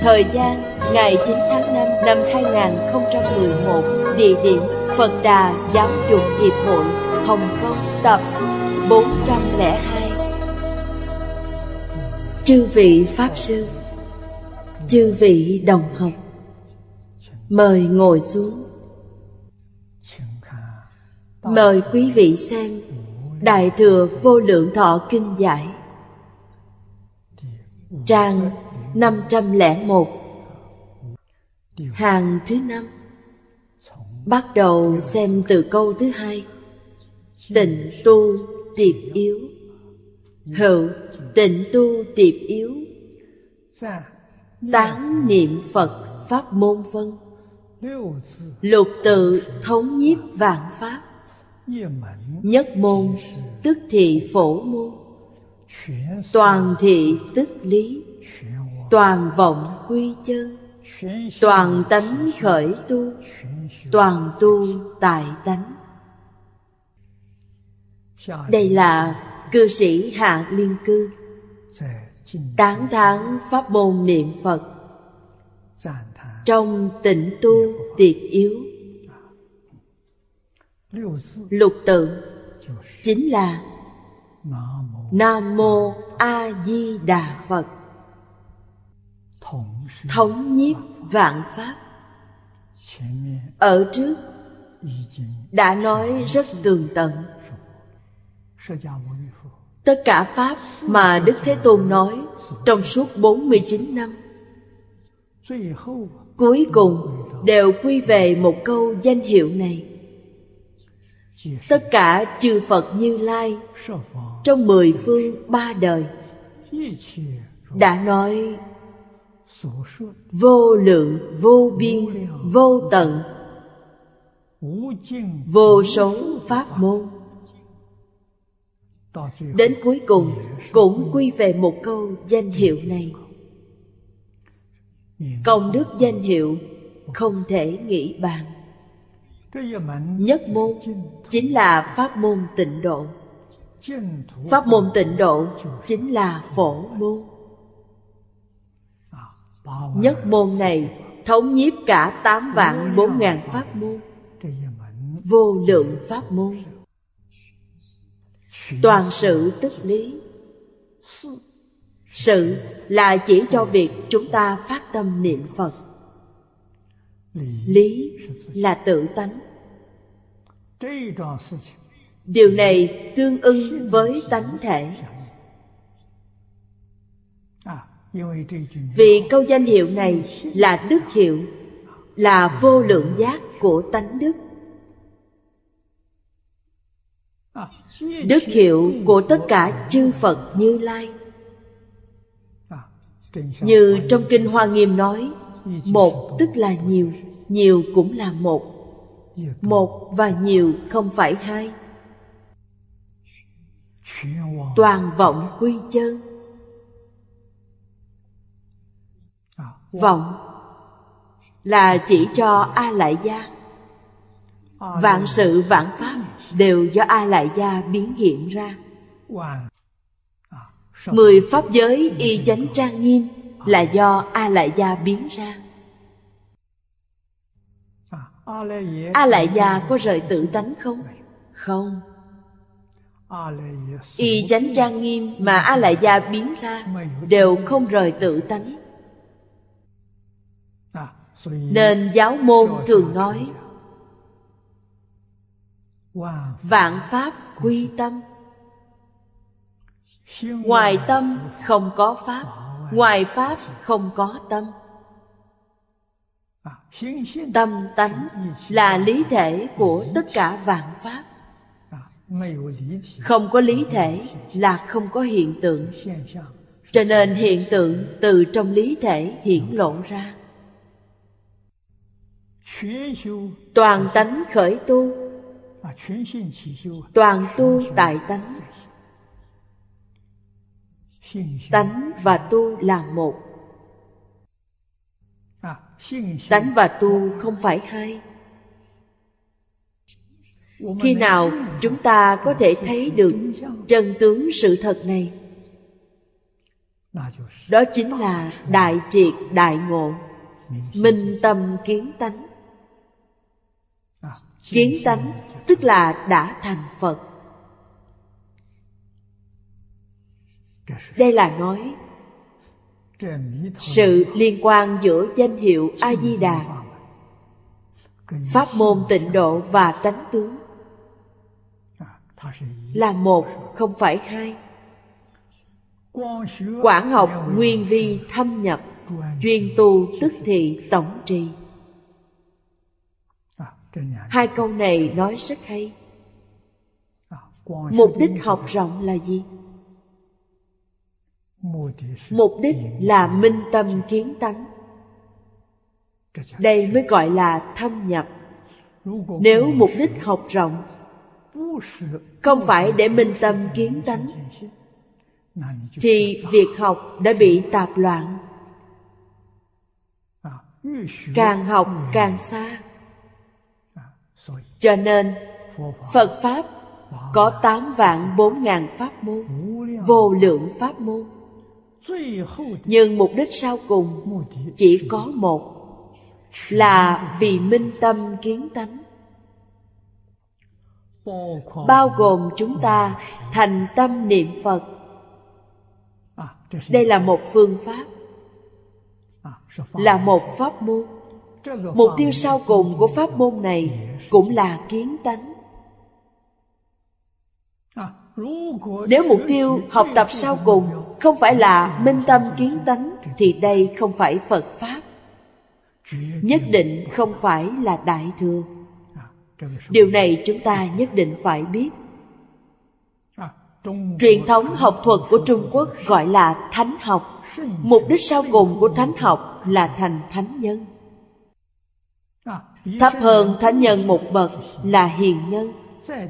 thời gian, ngày 9 tháng 5 năm 2011 địa điểm Phật Đà Giáo dục Hiệp hội, Hồng Kông, tập 402 Chư vị Pháp Sư, Chư vị đồng học, Mời ngồi xuống. Mời quý vị xem Đại Thừa Vô Lượng Thọ Kinh Giải. Trang 501 Hàng thứ năm, Bắt đầu xem từ câu thứ hai. Tịnh tu tiệp yếu. Hữu, tịnh tu tiệp yếu. Tán niệm Phật, Pháp môn phân Lục tự thống nhiếp vạn Pháp. Nhất môn, tức thị phổ môn. Toàn thị tức lý. Toàn vọng quy chân. Toàn tánh khởi tu. Toàn tu tại tánh. Đây là cư sĩ Hạ Liên Cư. Tán thán pháp môn niệm Phật. Trong tịnh tu tiệt yếu. Lục tự Chính là Nam Mô A Di Đà Phật. Thống nhiếp vạn Pháp. Ở trước Đã nói rất tường tận. Tất cả Pháp mà Đức Thế Tôn nói Trong suốt 49 năm, Cuối cùng đều quy về một câu danh hiệu này. Tất cả chư Phật Như Lai Trong mười phương ba đời Đã nói Vô lượng, vô biên, vô tận. Vô số pháp môn. Đến cuối cùng cũng quy về một câu danh hiệu này. Công đức danh hiệu không thể nghĩ bàn. Nhất môn chính là pháp môn tịnh độ. Pháp môn tịnh độ chính là phổ môn. Nhất môn này thống nhiếp cả tám vạn bốn ngàn pháp môn. Vô lượng pháp môn. Toàn sự tức lý. Sự là chỉ cho việc chúng ta phát tâm niệm Phật. Lý là tự tánh. Điều này tương ưng với tánh thể. Vì câu danh hiệu này là đức hiệu, Là vô lượng giác của tánh đức. Đức hiệu của tất cả chư Phật Như Lai. Như trong Kinh Hoa Nghiêm nói, Một tức là nhiều Nhiều cũng là một. Một và nhiều không phải hai. Toàn vọng quy chân Vọng là chỉ cho A Lại Gia Vạn sự vạn pháp đều do A Lại Gia biến hiện ra. Mười pháp giới y chánh trang nghiêm là do A Lại Gia biến ra. A Lại Gia có rời tự tánh không? Không. Y chánh trang nghiêm mà A Lại Gia biến ra Đều không rời tự tánh. Nên giáo môn thường nói, Vạn pháp quy tâm. Ngoài tâm không có pháp, Ngoài pháp không có tâm. Tâm tánh là lý thể của tất cả vạn pháp. Không có lý thể là không có hiện tượng. Cho nên hiện tượng từ trong lý thể hiển lộ ra. Toàn tánh khởi tu. Toàn tu tại tánh。Tánh và tu là một. Tánh và tu không phải hai. Khi nào chúng ta có thể thấy được chân tướng sự thật này? Đó chính là đại triệt đại ngộ. Minh tâm kiến tánh Kiến tánh, tức là đã thành Phật. Đây là nói, sự liên quan giữa danh hiệu a di đà, pháp môn tịnh độ và tánh tướng, là một, không phải hai. Quảng học nguyên vi thâm nhập, chuyên tu tức thị tổng trì hai câu này nói rất hay. Mục đích học rộng là gì? Mục đích là minh tâm kiến tánh. Đây mới gọi là thâm nhập. Nếu mục đích học rộng không phải để minh tâm kiến tánh thì việc học đã bị tạp loạn. Càng học càng xa cho nên, phật pháp có tám vạn bốn ngàn pháp môn, vô lượng pháp môn. Nhưng mục đích sau cùng chỉ có một, là vì minh tâm kiến tánh. Bao gồm chúng ta thành tâm niệm phật. Đây là một phương pháp, là một pháp môn mục tiêu sau cùng của pháp môn này cũng là kiến tánh. Nếu mục tiêu học tập sau cùng không phải là minh tâm kiến tánh, thì đây không phải phật pháp. Nhất định không phải là đại thừa. Điều này chúng ta nhất định phải biết. Truyền thống học thuật của trung quốc gọi là thánh học. Mục đích sau cùng của thánh học là thành thánh nhân thấp hơn thánh nhân một bậc là hiền nhân,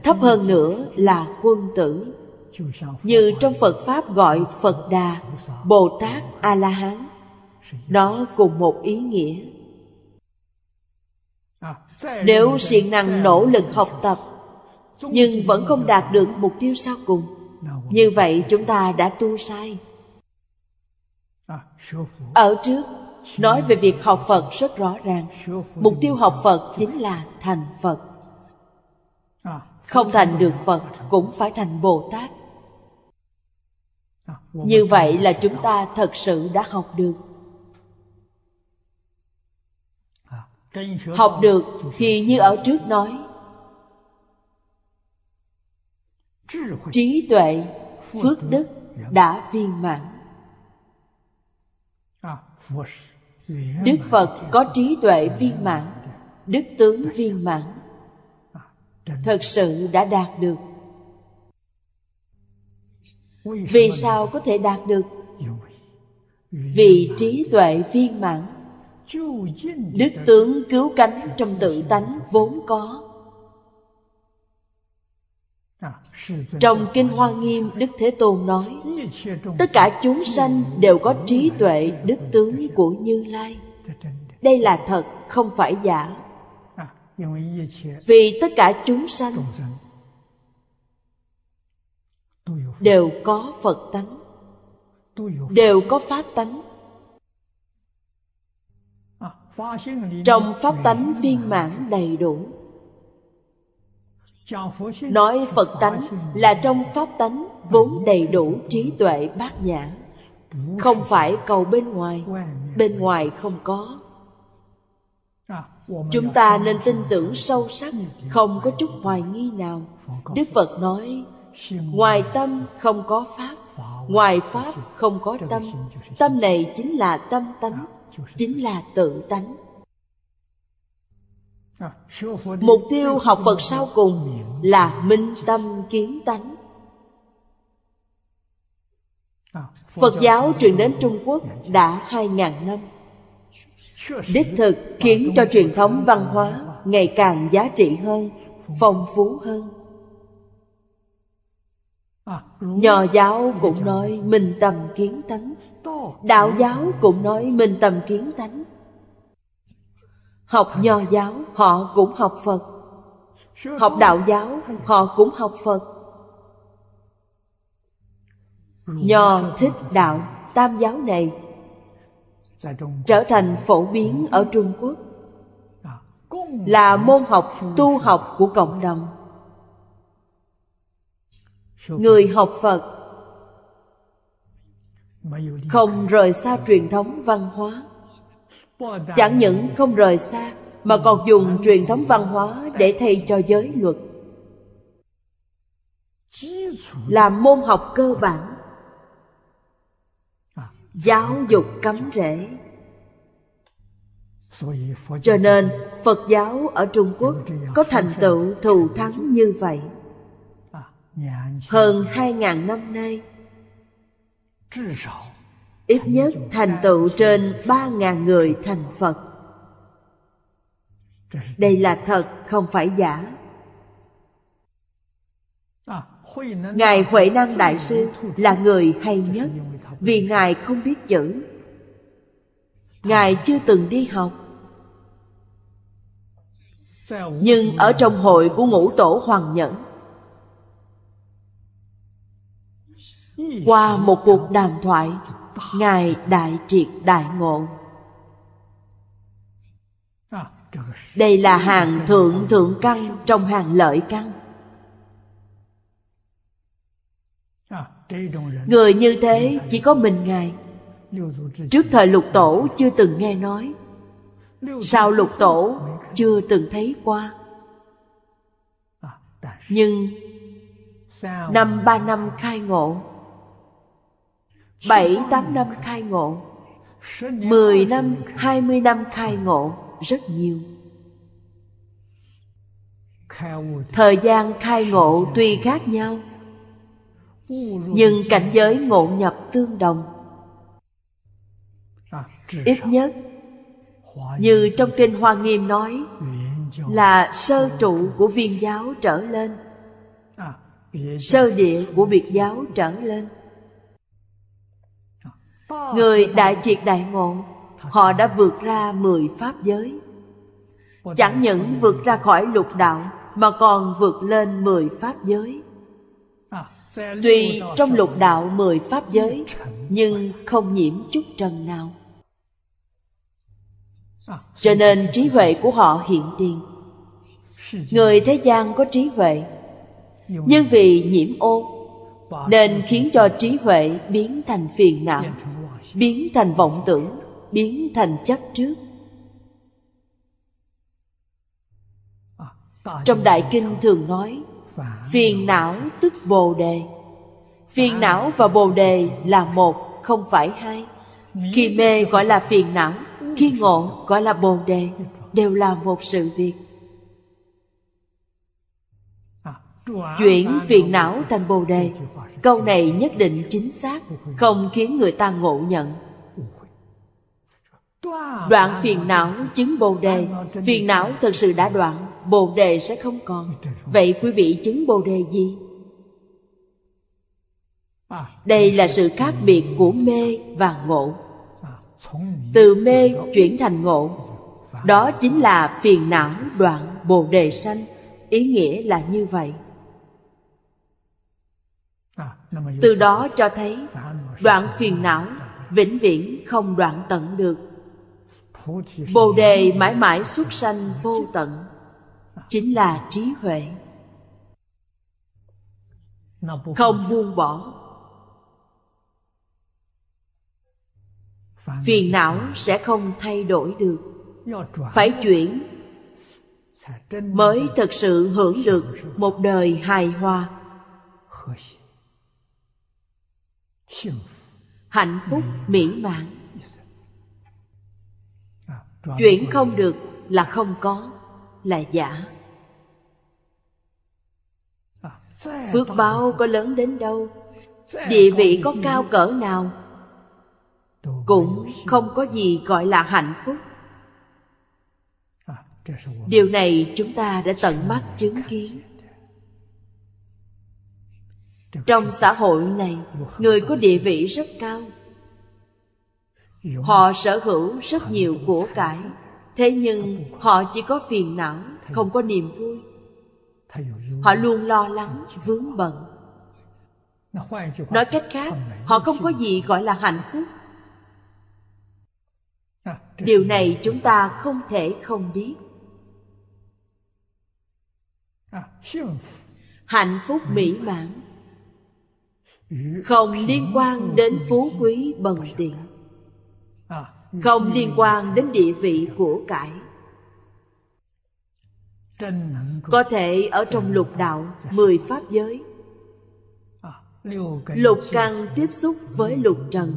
thấp hơn nữa là quân tử. Như trong phật pháp gọi phật đà, bồ tát a la hán nó cùng một ý nghĩa. Nếu siêng năng nỗ lực học tập, nhưng vẫn không đạt được mục tiêu sau cùng, như vậy chúng ta đã tu sai. Ở trước nói về việc học phật rất rõ ràng. Mục tiêu học phật chính là thành phật. Không thành được phật cũng phải thành bồ tát. Như vậy là chúng ta thật sự đã học được. Học được thì như ở trước nói. Trí tuệ phước đức đã viên mãn đức phật có trí tuệ viên mãn, đức tướng viên mãn. Thật sự đã đạt được. Vì sao có thể đạt được? Vì trí tuệ viên mãn. Đức tướng cứu cánh trong tự tánh vốn có trong kinh hoa nghiêm đức thế tôn nói tất cả chúng sanh đều có trí tuệ đức tướng của như lai. Đây là thật không phải giả. Vì tất cả chúng sanh đều có phật tánh đều có pháp tánh. Trong pháp tánh viên mãn đầy đủ nói phật tánh là trong pháp tánh vốn đầy đủ trí tuệ bát nhã. Không phải cầu bên ngoài bên ngoài không có. Chúng ta nên tin tưởng sâu sắc Không có chút hoài nghi nào. Đức Phật nói Ngoài tâm không có Pháp Ngoài Pháp không có tâm. Tâm này chính là tâm tánh Chính là tự tánh Mục tiêu học Phật sau cùng Là minh tâm kiến tánh. Phật giáo truyền đến Trung Quốc đã hai ngàn năm. Đích thực khiến cho truyền thống văn hóa ngày càng giá trị hơn, phong phú hơn. Nho giáo cũng nói minh tâm kiến tánh. Đạo giáo cũng nói minh tâm kiến tánh. Học nho giáo, họ cũng học Phật. Học đạo giáo, họ cũng học Phật. Nho thích đạo, tam giáo này Trở thành phổ biến ở Trung Quốc, Là môn học tu học của cộng đồng. Người học Phật Không rời xa truyền thống văn hóa. Chẳng những không rời xa, Mà còn dùng truyền thống văn hóa Để thay cho giới luật. Làm môn học cơ bản. Giáo dục cấm rễ. Cho nên, Phật giáo ở Trung Quốc Có thành tựu thù thắng như vậy. Hơn hai ngàn năm nay Ít nhất thành tựu trên ba ngàn người thành Phật. Đây là thật, không phải giả. Ngài Huệ Năng Đại Sư là người hay nhất, Vì Ngài không biết chữ. Ngài chưa từng đi học. Nhưng ở trong hội của ngũ tổ Hoàng Nhẫn, Qua một cuộc đàm thoại Ngài đại triệt đại ngộ. Đây là hàng thượng thượng căn trong hàng lợi căn. Người như thế chỉ có mình Ngài. Trước thời lục tổ chưa từng nghe nói. Sau lục tổ chưa từng thấy qua. Nhưng Năm ba năm khai ngộ Bảy tám năm khai ngộ. Mười năm, hai mươi năm khai ngộ. Rất nhiều. Thời gian khai ngộ tuy khác nhau nhưng cảnh giới ngộ nhập tương đồng. Ít nhất như trong kinh hoa nghiêm nói là sơ trụ của viên giáo trở lên. Sơ địa của biệt giáo trở lên người đại triệt đại ngộ, họ đã vượt ra mười pháp giới. Chẳng những vượt ra khỏi lục đạo, mà còn vượt lên mười pháp giới. Tuy trong lục đạo mười pháp giới, Nhưng không nhiễm chút trần nào. Cho nên trí huệ của họ hiện tiền. Người thế gian có trí huệ, Nhưng vì nhiễm ô, Nên khiến cho trí huệ biến thành phiền não. Biến thành vọng tưởng Biến thành chấp trước. Trong Đại Kinh thường nói Phiền não tức bồ đề. Phiền não và bồ đề là một, không phải hai. Khi mê gọi là phiền não Khi ngộ gọi là bồ đề Đều là một sự việc. Chuyển phiền não thành bồ đề. Câu này nhất định chính xác, Không khiến người ta ngộ nhận. Đoạn phiền não chứng bồ đề. Phiền não thật sự đã đoạn, Bồ đề sẽ không còn. Vậy quý vị chứng bồ đề gì? Đây là sự khác biệt của mê và ngộ. Từ mê chuyển thành ngộ. Đó chính là phiền não đoạn bồ đề sanh. Ý nghĩa là như vậy. Từ đó cho thấy Đoạn phiền não Vĩnh viễn không đoạn tận được. Bồ đề mãi mãi xuất sanh vô tận, Chính là trí huệ. Không buông bỏ. Phiền não sẽ không thay đổi được. Phải chuyển mới thật sự hưởng được một đời hài hòa hạnh phúc mỹ mãn. Chuyển không được là không có là giả. Phước báo có lớn đến đâu? Địa vị có cao cỡ nào? Cũng không có gì gọi là hạnh phúc. Điều này chúng ta đã tận mắt chứng kiến trong xã hội này, người có địa vị rất cao. Họ sở hữu rất nhiều của cải. Thế nhưng họ chỉ có phiền não, không có niềm vui. Họ luôn lo lắng, vướng bận. Nói cách khác, họ không có gì gọi là hạnh phúc. Điều này chúng ta không thể không biết. Hạnh phúc mỹ mãn không liên quan đến phú quý bần tiện. Không liên quan đến địa vị của cải. Có thể ở trong lục đạo mười pháp giới, lục căn tiếp xúc với lục trần.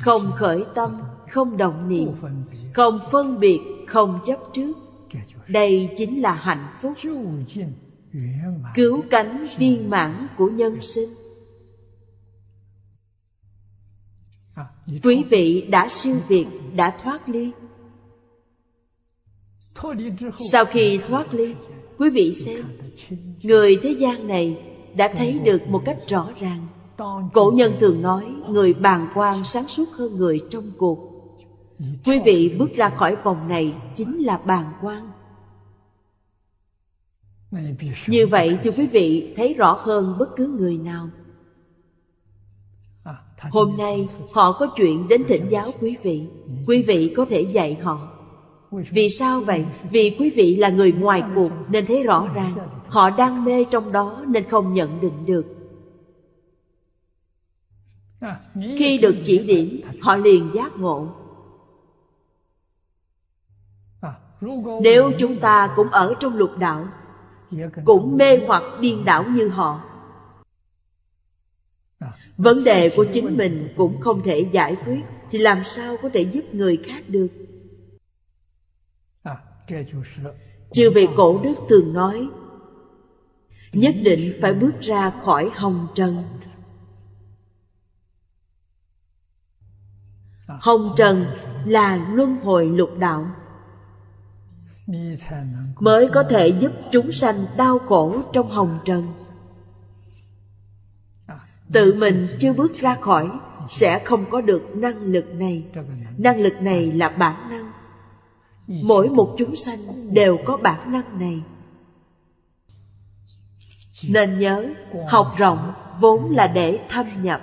Không khởi tâm, không động niệm, không phân biệt, không chấp trước. Đây chính là hạnh phúc cứu cánh viên mãn của nhân sinh. Quý vị đã siêu việt đã thoát ly. Sau khi thoát ly quý vị xem người thế gian này đã thấy được một cách rõ ràng. Cổ nhân thường nói người bàng quan sáng suốt hơn người trong cuộc. Quý vị bước ra khỏi vòng này chính là bàng quan như vậy thì quý vị, thấy rõ hơn bất cứ người nào. Hôm nay họ có chuyện đến thỉnh giáo quý vị. Quý vị có thể dạy họ. Vì sao vậy? Vì quý vị là người ngoài cuộc nên thấy rõ ràng. Họ đang mê trong đó nên không nhận định được. Khi được chỉ điểm, họ liền giác ngộ. Nếu chúng ta cũng ở trong lục đạo cũng mê hoặc điên đảo như họ. Vấn đề của chính mình cũng không thể giải quyết, thì làm sao có thể giúp người khác được? Chư vị cổ đức thường nói, nhất định phải bước ra khỏi hồng trần. Hồng trần là luân hồi lục đạo mới có thể giúp chúng sanh đau khổ trong hồng trần. Tự mình chưa bước ra khỏi sẽ không có được năng lực này. Năng lực này là bản năng. Mỗi một chúng sanh đều có bản năng này. Nên nhớ học rộng vốn là để thâm nhập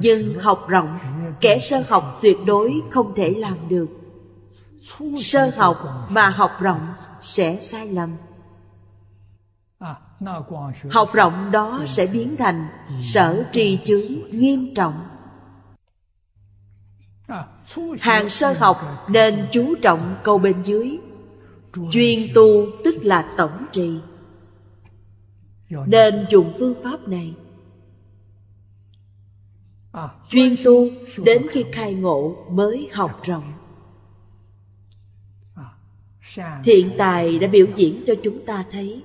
nhưng học rộng kẻ sơ học tuyệt đối không thể làm được. Sơ học mà học rộng sẽ sai lầm. Học rộng đó sẽ biến thành sở trì chướng nghiêm trọng. Hàng sơ học nên chú trọng câu bên dưới. Chuyên tu tức là tổng trì. Nên dùng phương pháp này chuyên tu đến khi khai ngộ mới học rộng. Thiện tài đã biểu diễn cho chúng ta thấy.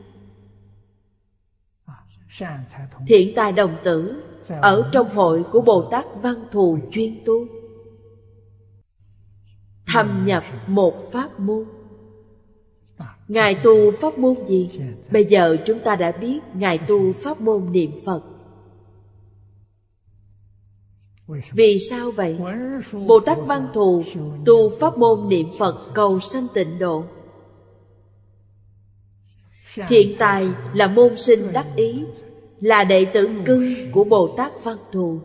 Thiện tài đồng tử ở trong hội của bồ tát văn thù chuyên tu. Thâm nhập một pháp môn. Ngài tu pháp môn gì? Bây giờ chúng ta đã biết ngài tu pháp môn niệm phật vì sao vậy? Bồ tát văn thù tu pháp môn niệm phật cầu sanh tịnh độ. Thiện tài là môn sinh đắc ý, là đệ tử cưng của bồ tát văn thù.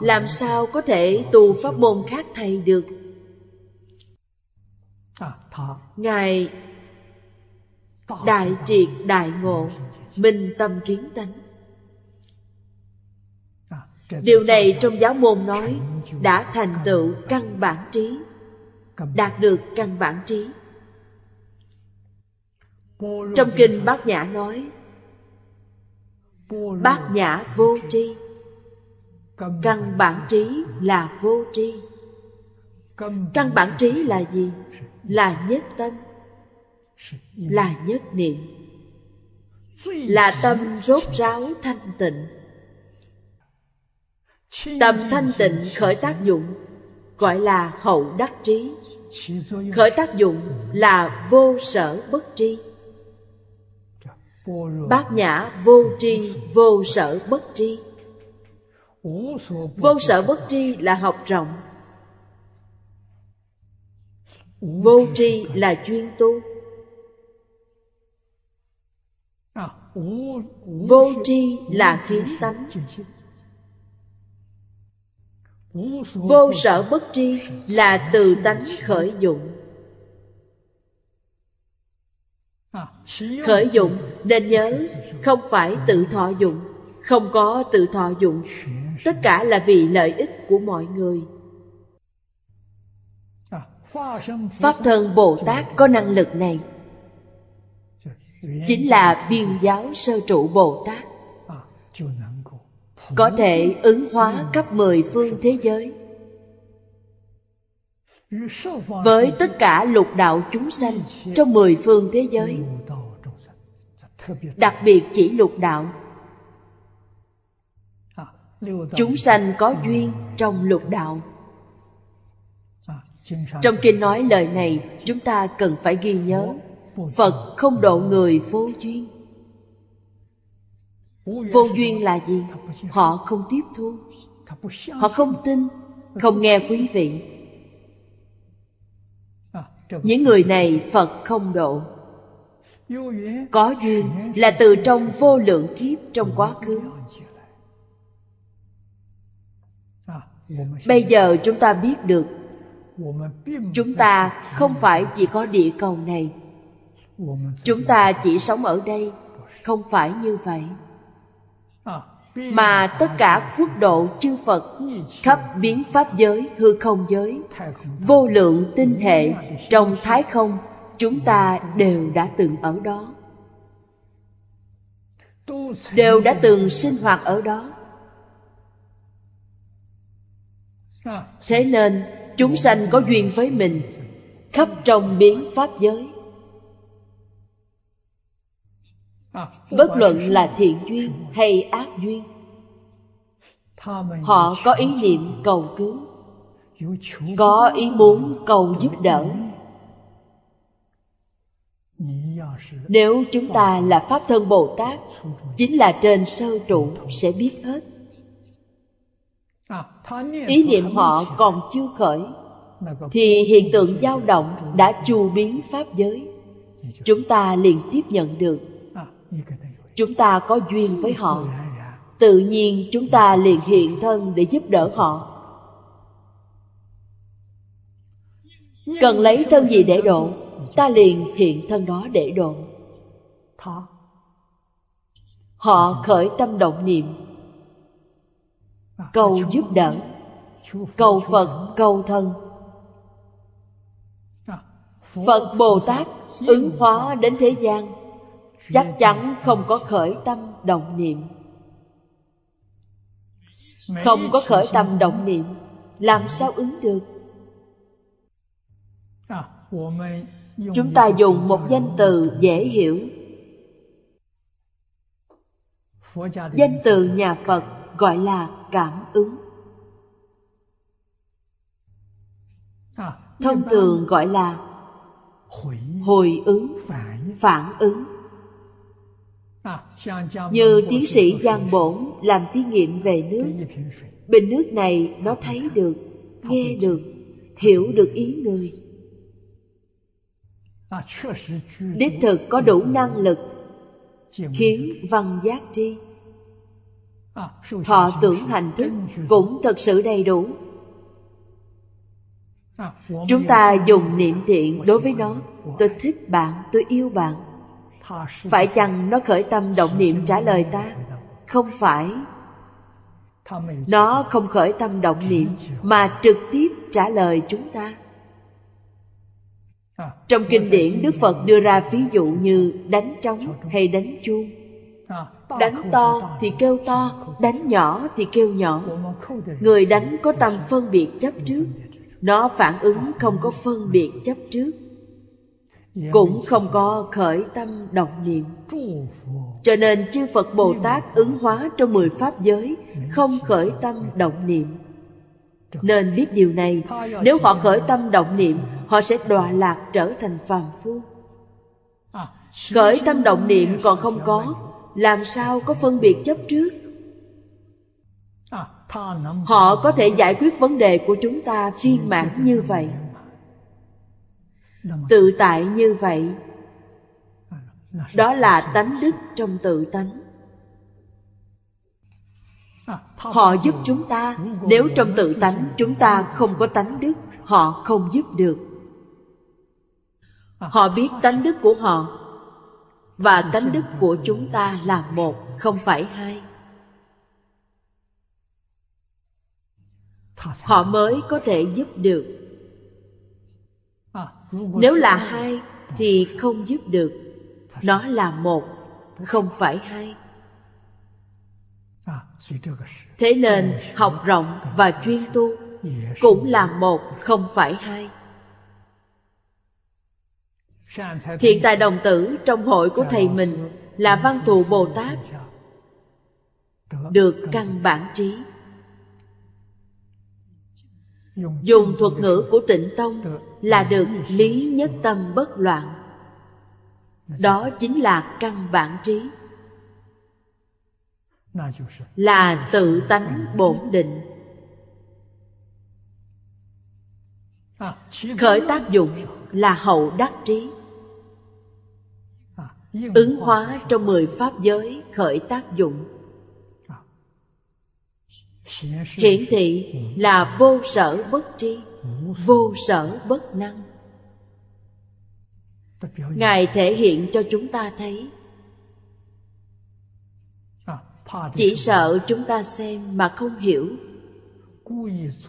Làm sao có thể tu pháp môn khác thầy được? Ngài đại triệt đại ngộ, minh tâm kiến tánh. Điều này trong giáo môn nói đã thành tựu căn bản trí, đạt được căn bản trí. Trong kinh Bát Nhã nói Bát Nhã vô tri Căn bản trí là vô tri Căn bản trí là gì? Là nhất tâm Là nhất niệm Là tâm rốt ráo thanh tịnh Tâm thanh tịnh khởi tác dụng, Gọi là hậu đắc trí. Khởi tác dụng là vô sở bất tri. Bát nhã vô tri, Vô sở bất tri. Vô sở bất tri là học rộng. Vô tri là chuyên tu. Vô tri là kiến tánh. Vô sở bất tri là từ tánh khởi dụng. Khởi dụng nên nhớ không phải tự thọ dụng, Không có tự thọ dụng. Tất cả là vì lợi ích của mọi người. Pháp thân Bồ Tát có năng lực này. Chính là viên giáo sơ trụ Bồ Tát. Có thể ứng hóa khắp mười phương thế giới. Với tất cả lục đạo chúng sanh trong mười phương thế giới, đặc biệt chỉ lục đạo, chúng sanh có duyên trong lục đạo. Trong kinh nói lời này, chúng ta cần phải ghi nhớ, phật không độ người vô duyên vô duyên là gì? Họ không tiếp thu. Họ không tin, không nghe quý vị. Những người này phật không độ. Có duyên là từ trong vô lượng kiếp trong quá khứ. Bây giờ chúng ta biết được, chúng ta không phải chỉ có địa cầu này. Chúng ta chỉ sống ở đây, không phải như vậy mà tất cả quốc độ chư Phật khắp biến pháp giới, hư không giới, vô lượng tinh hệ trong thái không, chúng ta đều đã từng ở đó. Đều đã từng sinh hoạt ở đó. Thế nên chúng sanh có duyên với mình khắp trong biến pháp giới. Bất luận là thiện duyên hay ác duyên, họ có ý niệm cầu cứu, có ý muốn cầu giúp đỡ. Nếu chúng ta là pháp thân bồ tát, chính là trên sơ trụ sẽ biết hết. Ý niệm họ còn chưa khởi, thì hiện tượng dao động đã chu biến pháp giới. Chúng ta liền tiếp nhận được chúng ta có duyên với họ. Tự nhiên chúng ta liền hiện thân để giúp đỡ họ. Cần lấy thân gì để độ? Ta liền hiện thân đó để độ. Họ khởi tâm động niệm. Cầu giúp đỡ. Cầu phật, cầu thân. Phật bồ tát ứng hóa đến thế gian chắc chắn không có khởi tâm động niệm. Không có khởi tâm động niệm, làm sao ứng được? Chúng ta dùng một danh từ dễ hiểu. Danh từ nhà phật gọi là cảm ứng. Thông thường gọi là hồi ứng, phản ứng như tiến sĩ Giang Bổn làm thí nghiệm về nước Bình nước này nó thấy được, nghe được, hiểu được ý người. Đích thực có đủ năng lực Khiến văn giác tri. Họ tưởng hành thức cũng thật sự đầy đủ. Chúng ta dùng niệm thiện đối với nó. Tôi thích bạn, tôi yêu bạn phải chăng nó khởi tâm động niệm trả lời ta? Không phải. Nó không khởi tâm động niệm Mà trực tiếp trả lời chúng ta. Trong kinh điển, Đức Phật đưa ra ví dụ như đánh trống hay đánh chuông. Đánh to thì kêu to, Đánh nhỏ thì kêu nhỏ. Người đánh có tâm phân biệt chấp trước. Nó phản ứng không có phân biệt chấp trước. Cũng không có khởi tâm động niệm. Cho nên chư Phật Bồ Tát ứng hóa trong mười pháp giới Không khởi tâm động niệm. Nên biết điều này Nếu họ khởi tâm động niệm Họ sẽ đọa lạc trở thành phàm phu. Khởi tâm động niệm còn không có làm sao có phân biệt chấp trước? Họ có thể giải quyết vấn đề của chúng ta viên mãn như vậy tự tại như vậy, đó là tánh đức trong tự tánh. Họ giúp chúng ta, nếu trong tự tánh chúng ta không có tánh đức, họ không giúp được. Họ biết tánh đức của họ và tánh đức của chúng ta là một, không phải hai. Họ mới có thể giúp được nếu là hai thì không giúp được. Nó là một, không phải hai. Thế nên học rộng và chuyên tu cũng là một, không phải hai. Thiện tài đồng tử trong hội của thầy mình là văn thù Bồ Tát, Được căn bản trí. Dùng thuật ngữ của tịnh tông là được lý nhất tâm bất loạn. Đó chính là căn bản trí. Là tự tánh bổn định. Khởi tác dụng là hậu đắc trí. Ứng hóa trong mười pháp giới khởi tác dụng. Hiển thị là vô sở bất tri vô sở bất năng. Ngài thể hiện cho chúng ta thấy. Chỉ sợ chúng ta xem mà không hiểu.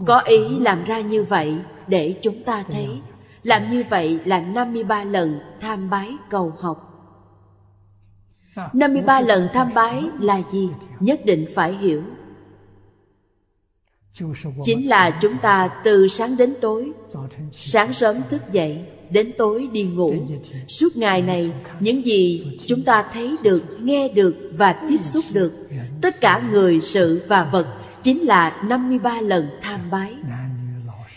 Có ý làm ra như vậy để chúng ta thấy. Làm như vậy là 53 lần tham bái cầu học. 53 lần tham bái là gì? Nhất định phải hiểu. Chính là chúng ta từ sáng đến tối Sáng sớm thức dậy Đến tối đi ngủ. Suốt ngày này Những gì chúng ta thấy được, nghe được Và tiếp xúc được Tất cả người, sự và vật Chính là 53 lần tham bái.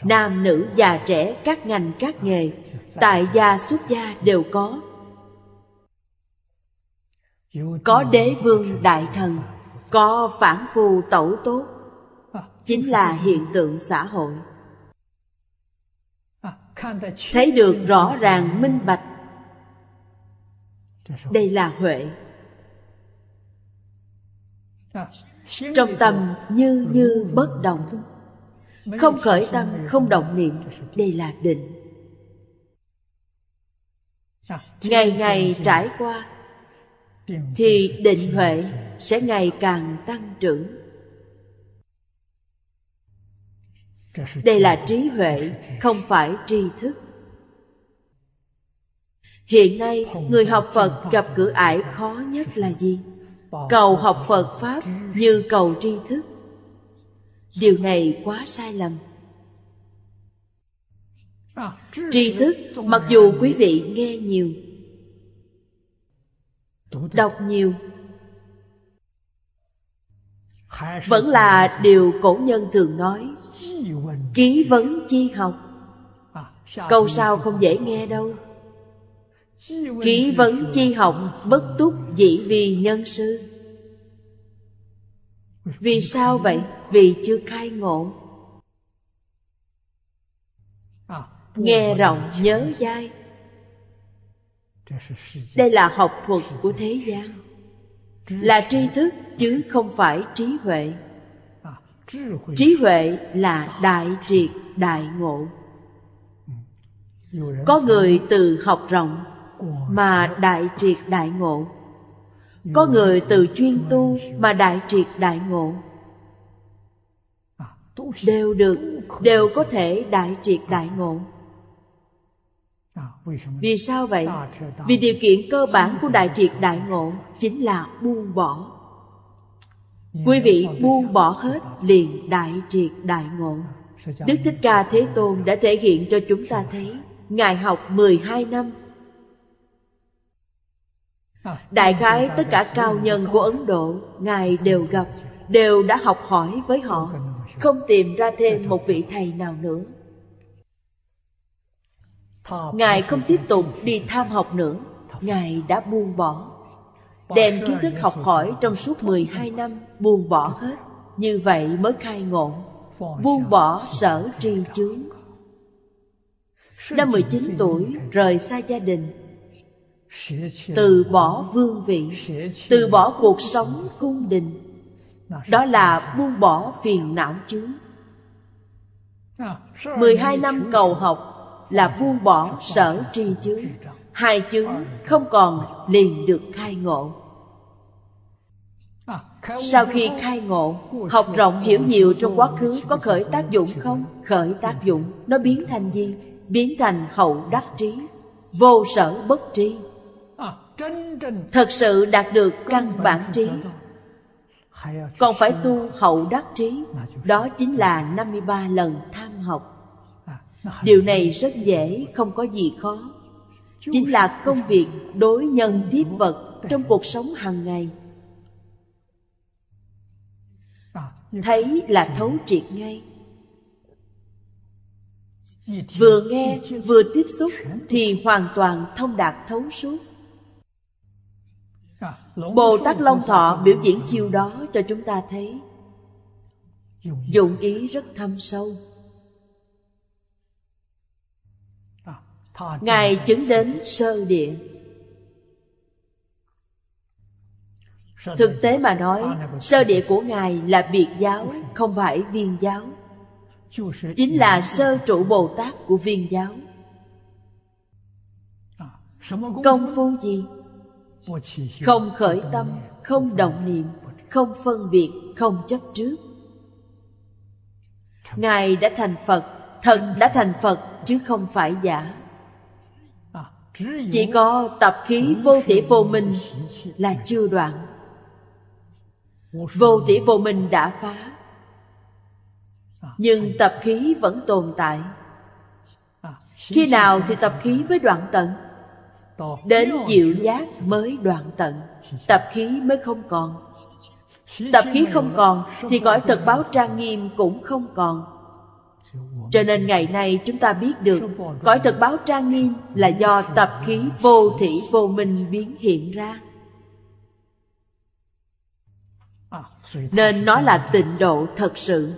Nam, nữ, già, trẻ Các ngành, các nghề Tại gia, xuất gia đều có. Có đế vương đại thần có phản phu tẩu tốt chính là hiện tượng xã hội. Thấy được rõ ràng minh bạch. Đây là huệ. Trong tâm như như bất động không khởi tâm không động niệm. Đây là định. Ngày ngày trải qua thì định huệ sẽ ngày càng tăng trưởng đây là trí huệ không phải tri thức. Hiện nay, người học phật gặp cửa ải khó nhất là gì? Cầu học phật pháp như cầu tri thức. Điều này quá sai lầm. Tri thức, mặc dù quý vị nghe nhiều, đọc nhiều, vẫn là điều cổ nhân thường nói ký vấn chi học. Câu sau không dễ nghe đâu. Ký vấn chi học bất túc dĩ vì nhân sư. Vì sao vậy? Vì chưa khai ngộ. Nghe rộng nhớ dai. Đây là học thuật của thế gian. Là tri thức chứ không phải trí huệ trí huệ là đại triệt đại ngộ. Có người từ học rộng mà đại triệt đại ngộ. Có người từ chuyên tu mà đại triệt đại ngộ. Đều được đều có thể đại triệt đại ngộ. Vì sao vậy? vì điều kiện cơ bản của đại triệt đại ngộ chính là buông bỏ quý vị buông bỏ hết liền đại triệt đại ngộ. Đức thích ca thế tôn đã thể hiện cho chúng ta thấy ngài học 12 năm. Đại khái tất cả cao nhân của ấn độ ngài đều gặp đều đã học hỏi với họ. Không tìm ra thêm một vị thầy nào nữa. Ngài không tiếp tục đi tham học nữa. Ngài đã buông bỏ đem kiến thức học hỏi trong suốt 12 năm, buông bỏ hết. Như vậy mới khai ngộ. Buông bỏ sở tri chướng. Năm 19 tuổi, rời xa gia đình. Từ bỏ vương vị. Từ bỏ cuộc sống cung đình. Đó là buông bỏ phiền não chướng. 12 năm cầu học là buông bỏ sở tri chướng hai chướng không còn liền được khai ngộ. Sau khi khai ngộ học rộng hiểu nhiều trong quá khứ có khởi tác dụng không? khởi tác dụng nó biến thành gì? Biến thành hậu đắc trí vô sở bất trí thật sự đạt được căn bản trí. Còn phải tu hậu đắc trí đó chính là 53 lần tham học. Điều này rất dễ không có gì khó chính là công việc đối nhân tiếp vật trong cuộc sống hàng ngày. Thấy là thấu triệt ngay. Vừa nghe vừa tiếp xúc thì hoàn toàn thông đạt thấu suốt. Bồ tát long thọ biểu diễn chiêu đó cho chúng ta thấy. Dụng ý rất thâm sâu ngài chứng đến sơ địa. Thực tế mà nói sơ địa của ngài là biệt giáo không phải viên giáo. Chính là sơ trụ bồ tát của viên giáo. Công phu gì? Không khởi tâm không động niệm không phân biệt không chấp trước. Ngài đã thành phật thật đã thành phật chứ không phải giả chỉ có tập khí vô thể vô minh là chưa đoạn. Vô thể vô minh đã phá. Nhưng tập khí vẫn tồn tại. Khi nào thì tập khí mới đoạn tận? Đến diệu giác mới đoạn tận. Tập khí mới không còn. Tập khí không còn thì gọi thật báo trang nghiêm cũng không còn cho nên ngày nay chúng ta biết được, cõi thật báo trang nghiêm là do tập khí vô thị vô minh biến hiện ra. Nên nó là tịnh độ thật sự.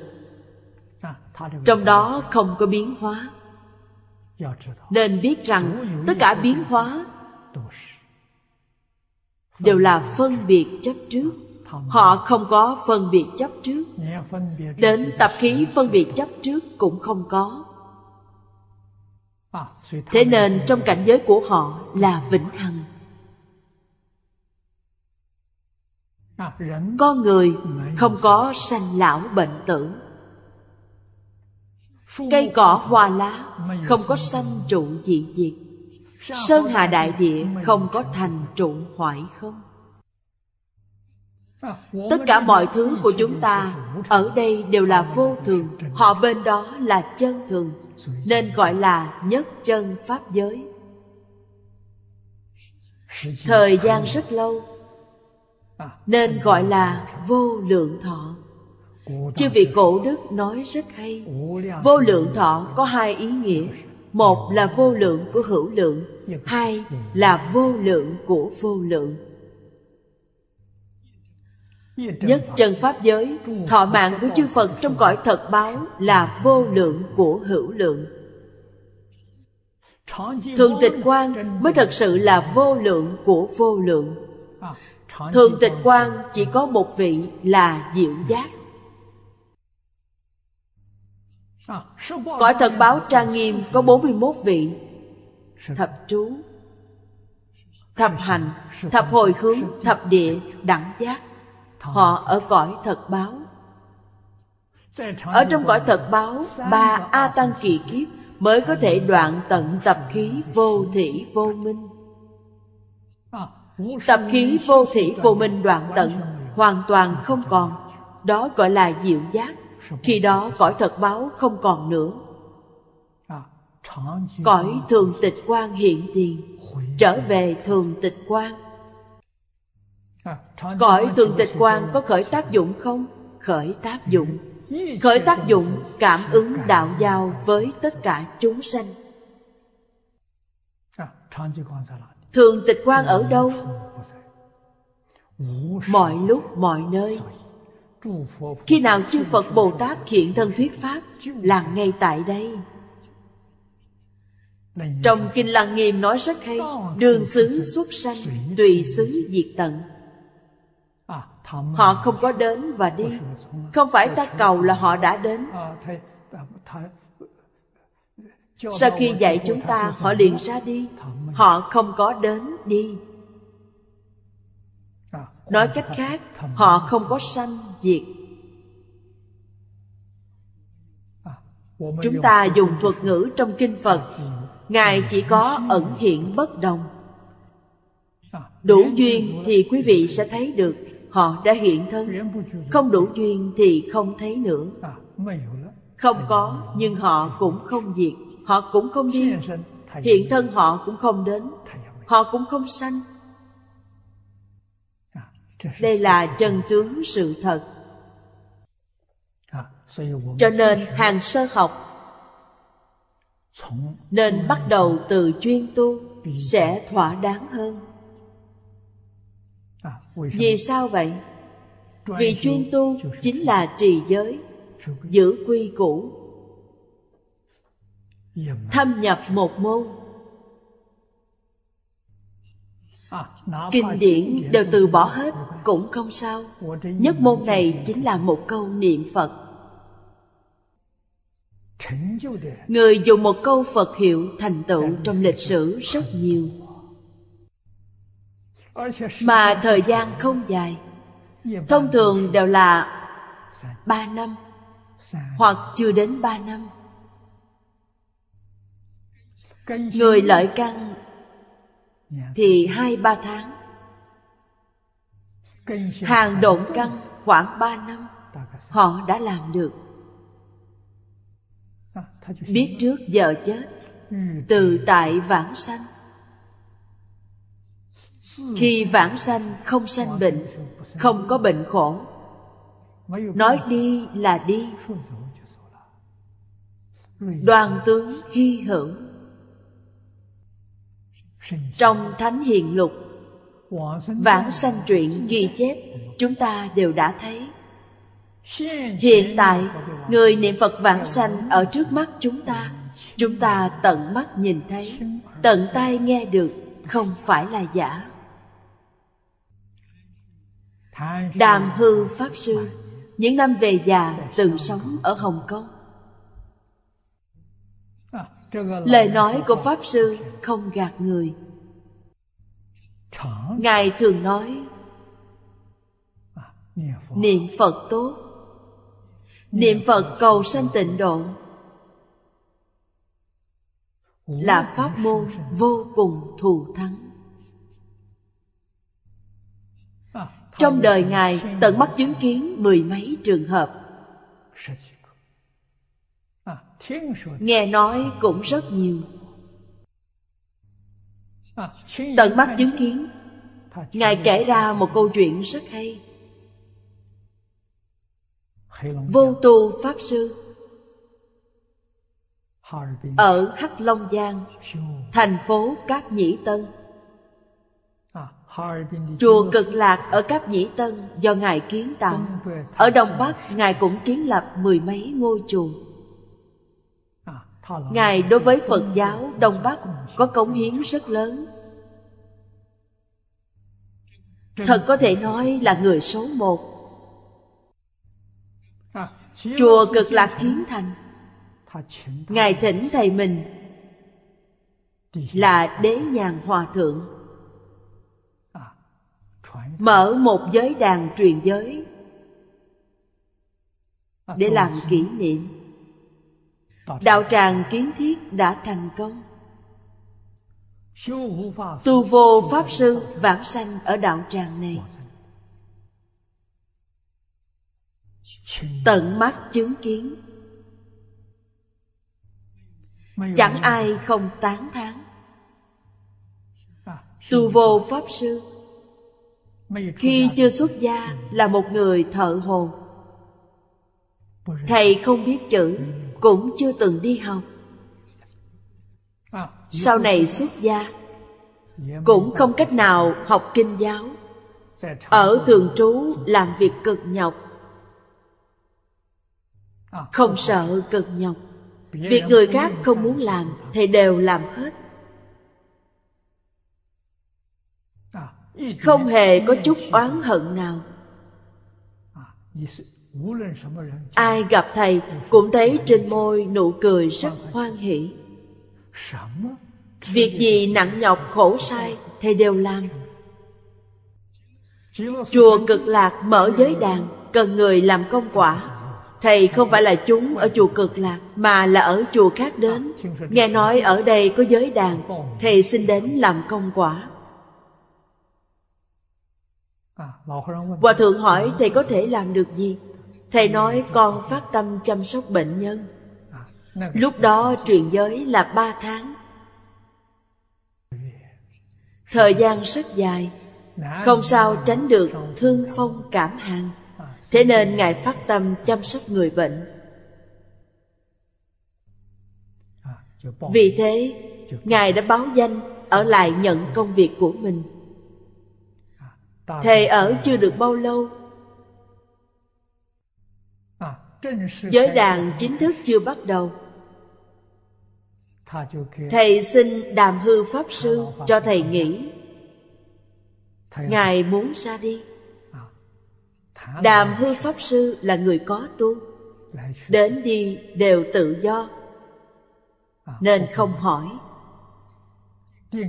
Trong đó không có biến hóa. Nên biết rằng tất cả biến hóa đều là phân biệt chấp trước họ không có phân biệt chấp trước. Đến tập khí phân biệt chấp trước cũng không có. Thế nên trong cảnh giới của họ là vĩnh hằng. Con người không có sanh lão bệnh tử. Cây cỏ hoa lá không có sanh trụ dị diệt. Sơn hà đại địa không có thành trụ hoại không tất cả mọi thứ của chúng ta ở đây đều là vô thường. Họ bên đó là chân thường, nên gọi là nhất chân pháp giới. Thời gian rất lâu, nên gọi là vô lượng thọ. Chư vị cổ đức nói rất hay, vô lượng thọ có hai ý nghĩa. Một là vô lượng của hữu lượng, hai là vô lượng của vô lượng nhất chân pháp giới, thọ mạng của chư phật trong cõi thật báo là vô lượng của hữu lượng. Thường tịch quan mới thật sự là vô lượng của vô lượng. Thường tịch quan chỉ có một vị là diệu giác. Cõi thật báo trang nghiêm có 41 vị. Thập trú, Thập hành, Thập hồi hướng, Thập địa, Đẳng giác. Họ ở cõi thật báo. Ở trong cõi thật báo, Ba A Tăng kỳ kiếp Mới có thể đoạn tận tập khí vô thị vô minh. Tập khí vô thị vô minh đoạn tận Hoàn toàn không còn. Đó gọi là diệu giác. Khi đó cõi thật báo không còn nữa. Cõi thường tịch quan hiện tiền, Trở về thường tịch quan Cõi thường tịch quan có khởi tác dụng không? Khởi tác dụng. Khởi tác dụng cảm ứng đạo giao với tất cả chúng sanh. Thường tịch quan ở đâu? Mọi lúc, mọi nơi. Khi nào chư Phật Bồ Tát hiện thân thuyết Pháp, Là ngay tại đây. Trong Kinh Lăng Nghiêm nói rất hay, Đường xứ xuất sanh, Tùy xứ diệt tận. Họ không có đến và đi. Không phải ta cầu là họ đã đến. Sau khi dạy chúng ta, Họ liền ra đi. Họ không có đến, đi. Nói cách khác, Họ không có sanh diệt. Chúng ta dùng thuật ngữ trong kinh Phật. Ngài chỉ có ẩn hiện bất đồng. Đủ duyên thì quý vị sẽ thấy được. Họ đã hiện thân. Không đủ duyên thì không thấy nữa. Không có, Nhưng họ cũng không diệt. Họ cũng không đi. Hiện thân họ cũng không đến. Họ cũng không sanh. Đây là chân tướng sự thật. Cho nên hàng sơ học Nên bắt đầu từ chuyên tu Sẽ thỏa đáng hơn vì sao vậy? Vì chuyên tu chính là trì giới Giữ quy củ. Thâm nhập một môn. Kinh điển đều từ bỏ hết Cũng không sao. Nhất môn này chính là một câu niệm Phật. Người dùng một câu Phật hiệu thành tựu trong lịch sử rất nhiều mà thời gian không dài. Thông thường đều là ba năm, hoặc chưa đến ba năm. Người lợi căn thì hai, ba tháng. Hàng độn căn khoảng ba năm, họ đã làm được. Biết trước giờ chết, từ tại vãng sanh khi vãng sanh, không sanh bệnh, không có bệnh khổ. Nói đi là đi. Đoàn tướng hy hữu. Trong thánh hiền lục, vãng sanh truyện ghi chép, chúng ta đều đã thấy. Hiện tại, người niệm phật vãng sanh ở trước mắt chúng ta chúng ta tận mắt nhìn thấy, tận tai nghe được, không phải là giả. Đàm Hư Pháp Sư, Những năm về già từng sống ở Hồng Kông. Lời nói của Pháp Sư không gạt người. Ngài thường nói, Niệm Phật tốt, Niệm Phật cầu sanh tịnh độ. Là pháp môn vô cùng thù thắng. Trong đời Ngài, tận mắt chứng kiến mười mấy trường hợp. Nghe nói cũng rất nhiều. Tận mắt chứng kiến. Ngài kể ra một câu chuyện rất hay. Vô tu Pháp Sư Ở Hắc Long Giang, Thành phố Cáp Nhĩ Tân. Chùa Cực Lạc ở Cáp Nhĩ Tân do Ngài kiến tạo. Ở Đông Bắc Ngài cũng kiến lập mười mấy ngôi chùa. Ngài đối với Phật giáo Đông Bắc có cống hiến rất lớn. Thật có thể nói là người số một. Chùa Cực Lạc Kiến Thành. Ngài thỉnh thầy mình Là Đế Nhàn Hòa Thượng Mở một giới đàn truyền giới để làm kỷ niệm. Đạo tràng kiến thiết đã thành công. Tu vô pháp sư vãng sanh ở đạo tràng này. Tận mắt chứng kiến. Chẳng ai không tán thán. Tu vô pháp sư khi chưa xuất gia là một người thợ hồn thầy không biết chữ cũng chưa từng đi học. Sau này xuất gia cũng không cách nào học kinh giáo. Ở thường trú làm việc cực nhọc. Không sợ cực nhọc. Việc người khác không muốn làm thì đều làm hết không hề có chút oán hận nào. Ai gặp thầy cũng thấy trên môi nụ cười rất hoan hỷ. Việc gì nặng nhọc khổ sai, thầy đều làm. Chùa cực lạc mở giới đàn, cần người làm công quả. Thầy không phải là chúng ở chùa cực lạc, mà là ở chùa khác đến. Nghe nói ở đây có giới đàn, thầy xin đến làm công quả hòa thượng hỏi thầy có thể làm được gì? Thầy nói con phát tâm chăm sóc bệnh nhân. Lúc đó truyền giới là ba tháng. Thời gian rất dài. Không sao tránh được thương phong cảm hàn. Thế nên ngài phát tâm chăm sóc người bệnh. Vì thế ngài đã báo danh ở lại nhận công việc của mình thầy ở chưa được bao lâu. Giới đàn chính thức chưa bắt đầu. Thầy xin đàm hư pháp sư cho thầy nghỉ ngài muốn ra đi. Đàm hư pháp sư là người có tu. Đến đi đều tự do. Nên không hỏi.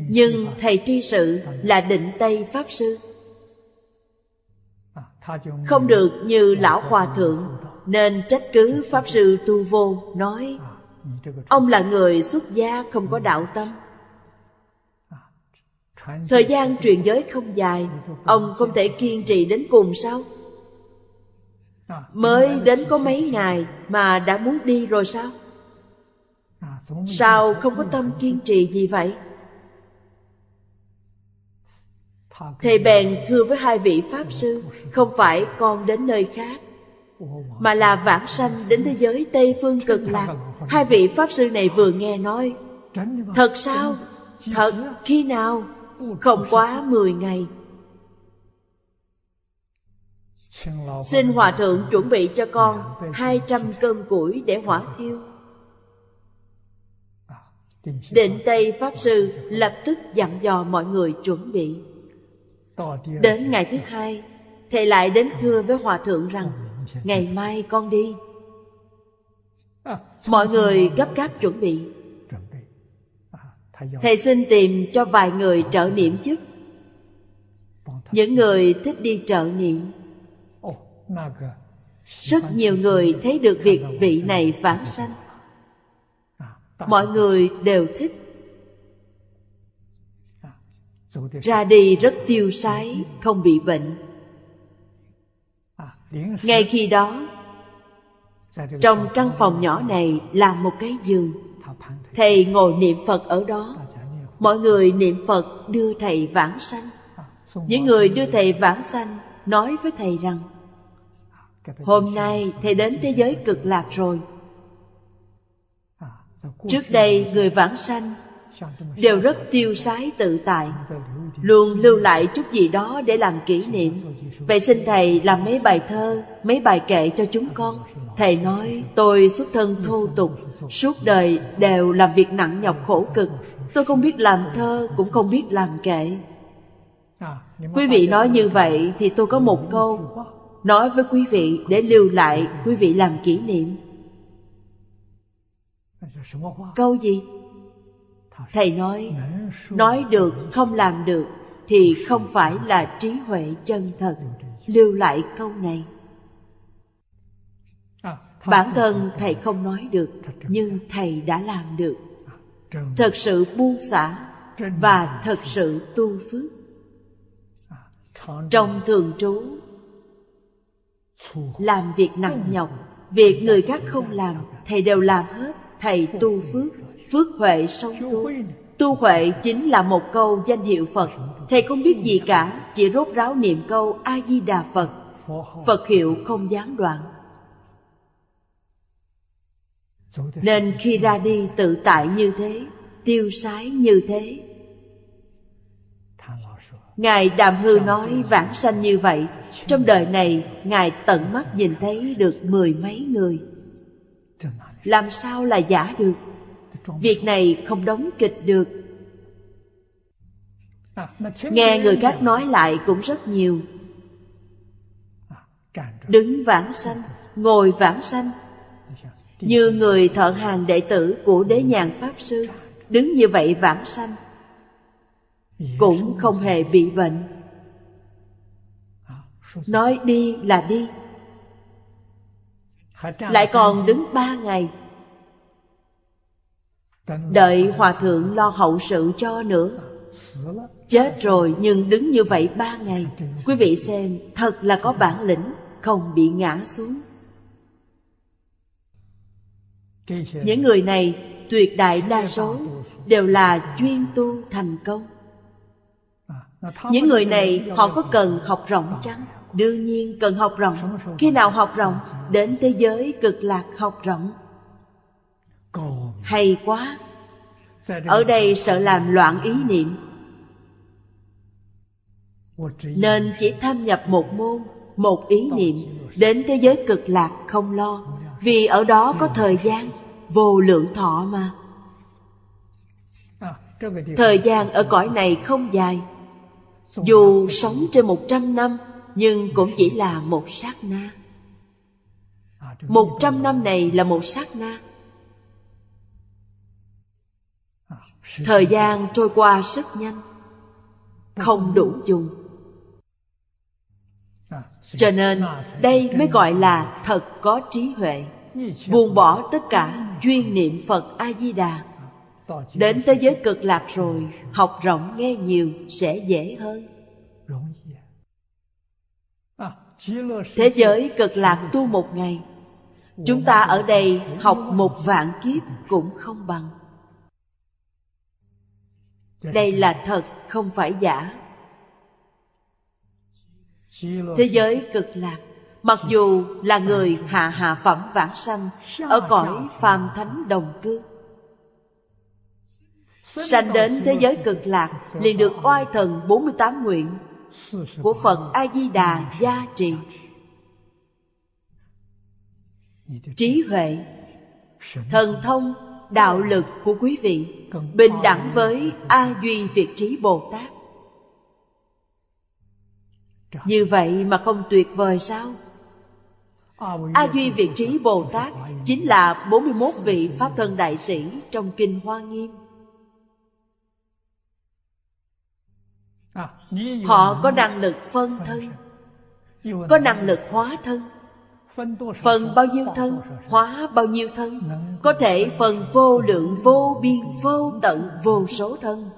Nhưng thầy tri sự là định tây pháp sư không được như lão hòa thượng, nên trách cứ pháp sư tu vô, nói, ông là người xuất gia không có đạo tâm. Thời gian truyền giới không dài, ông không thể kiên trì đến cùng sao? Mới đến có mấy ngày mà đã muốn đi rồi sao? Sao không có tâm kiên trì gì vậy? Thầy bèn thưa với hai vị pháp sư, không phải con đến nơi khác, mà là vãng sanh đến thế giới tây phương cực lạc. Hai vị pháp sư này vừa nghe nói, thật sao? Thật, khi nào? Không quá mười ngày. Xin Hòa Thượng chuẩn bị cho con hai trăm cân củi để hỏa thiêu. Định Tây Pháp Sư lập tức dặn dò mọi người chuẩn bị. Đến ngày thứ hai Thầy lại đến thưa với Hòa Thượng rằng Ngày mai con đi. Mọi người gấp gáp chuẩn bị. Thầy xin tìm cho vài người trợ niệm chức Những người thích đi trợ niệm. Rất nhiều người thấy được việc vị này vãng sanh. Mọi người đều thích ra đi rất tiêu sái, Không bị bệnh. Ngay khi đó, trong căn phòng nhỏ này là một cái giường. Thầy ngồi niệm phật ở đó. Mọi người niệm phật đưa thầy vãng sanh. Những người đưa thầy vãng sanh nói với thầy rằng, hôm nay thầy đến thế giới cực lạc rồi. Trước đây người vãng sanh đều rất tiêu sái tự tại, luôn lưu lại chút gì đó để làm kỷ niệm. Vậy xin thầy làm mấy bài thơ, mấy bài kệ cho chúng con. Thầy nói, tôi xuất thân thô tục, suốt đời đều làm việc nặng nhọc khổ cực. Tôi không biết làm thơ, cũng không biết làm kệ. Quý vị nói như vậy thì tôi có một câu, nói với quý vị để lưu lại quý vị làm kỷ niệm. Câu gì? Thầy nói nói được, không làm được, thì không phải là trí huệ chân thật. Lưu lại câu này. Bản thân Thầy không nói được, Nhưng Thầy đã làm được. Thật sự buông xả Và thật sự tu phước. Trong thường trú, Làm việc nặng nhọc, Việc người khác không làm, Thầy đều làm hết, Thầy tu phước. Phước huệ sâu tu. Tu huệ chính là một câu danh hiệu Phật. Thầy không biết gì cả, Chỉ rốt ráo niệm câu A-di-đà Phật. Phật hiệu không gián đoạn. Nên khi ra đi tự tại như thế, Tiêu sái như thế. Ngài Đàm Hư nói vãng sanh như vậy, Trong đời này Ngài tận mắt nhìn thấy được mười mấy người. Làm sao là giả được? Việc này không đóng kịch được. Nghe người khác nói lại cũng rất nhiều. Đứng vãng sanh, Ngồi vãng sanh. Như người thợ hàng đệ tử của đế nhàn Pháp Sư, Đứng như vậy vãng sanh, Cũng không hề bị bệnh. Nói đi là đi. Lại còn đứng ba ngày Đợi hòa thượng lo hậu sự cho nữa. Chết rồi nhưng đứng như vậy ba ngày. Quý vị xem, thật là có bản lĩnh, Không bị ngã xuống. Những người này, tuyệt đại đa số, Đều là chuyên tu thành công. Những người này, họ có cần học rộng chăng? Đương nhiên cần học rộng. Khi nào học rộng, Đến thế giới cực lạc học rộng. Hay quá. Ở đây sợ làm loạn ý niệm. Nên chỉ tham nhập một môn một ý niệm đến thế giới cực lạc không lo. Vì ở đó có thời gian vô lượng thọ mà. Thời gian ở cõi này không dài. Dù sống trên một trăm năm nhưng cũng chỉ là một sát na. Một trăm năm này là một sát na thời gian trôi qua rất nhanh. Không đủ dùng. Cho nên đây mới gọi là thật có trí huệ. Buông bỏ tất cả chuyên niệm phật a di đà. Đến thế giới cực lạc rồi học rộng nghe nhiều sẽ dễ hơn. Thế giới cực lạc tu một ngày. Chúng ta ở đây học một vạn kiếp cũng không bằng đây là thật không phải giả. Thế giới cực lạc mặc dù là người hạ hạ phẩm vãng sanh ở cõi phàm thánh đồng cư. Sanh đến thế giới cực lạc liền được oai thần 48 nguyện của Phật A Di Đà gia trì. Trí huệ, thần thông, đạo lực của quý vị bình đẳng với A Duy Việt Trí Bồ Tát. Như vậy mà không tuyệt vời sao? A Duy Việt Trí Bồ Tát chính là 41 vị Pháp thân đại sĩ trong Kinh Hoa Nghiêm. Họ có năng lực phân thân, có năng lực hóa thân. Phần bao nhiêu thân, hóa bao nhiêu thân, có thể phần vô lượng vô biên vô tận vô số thân.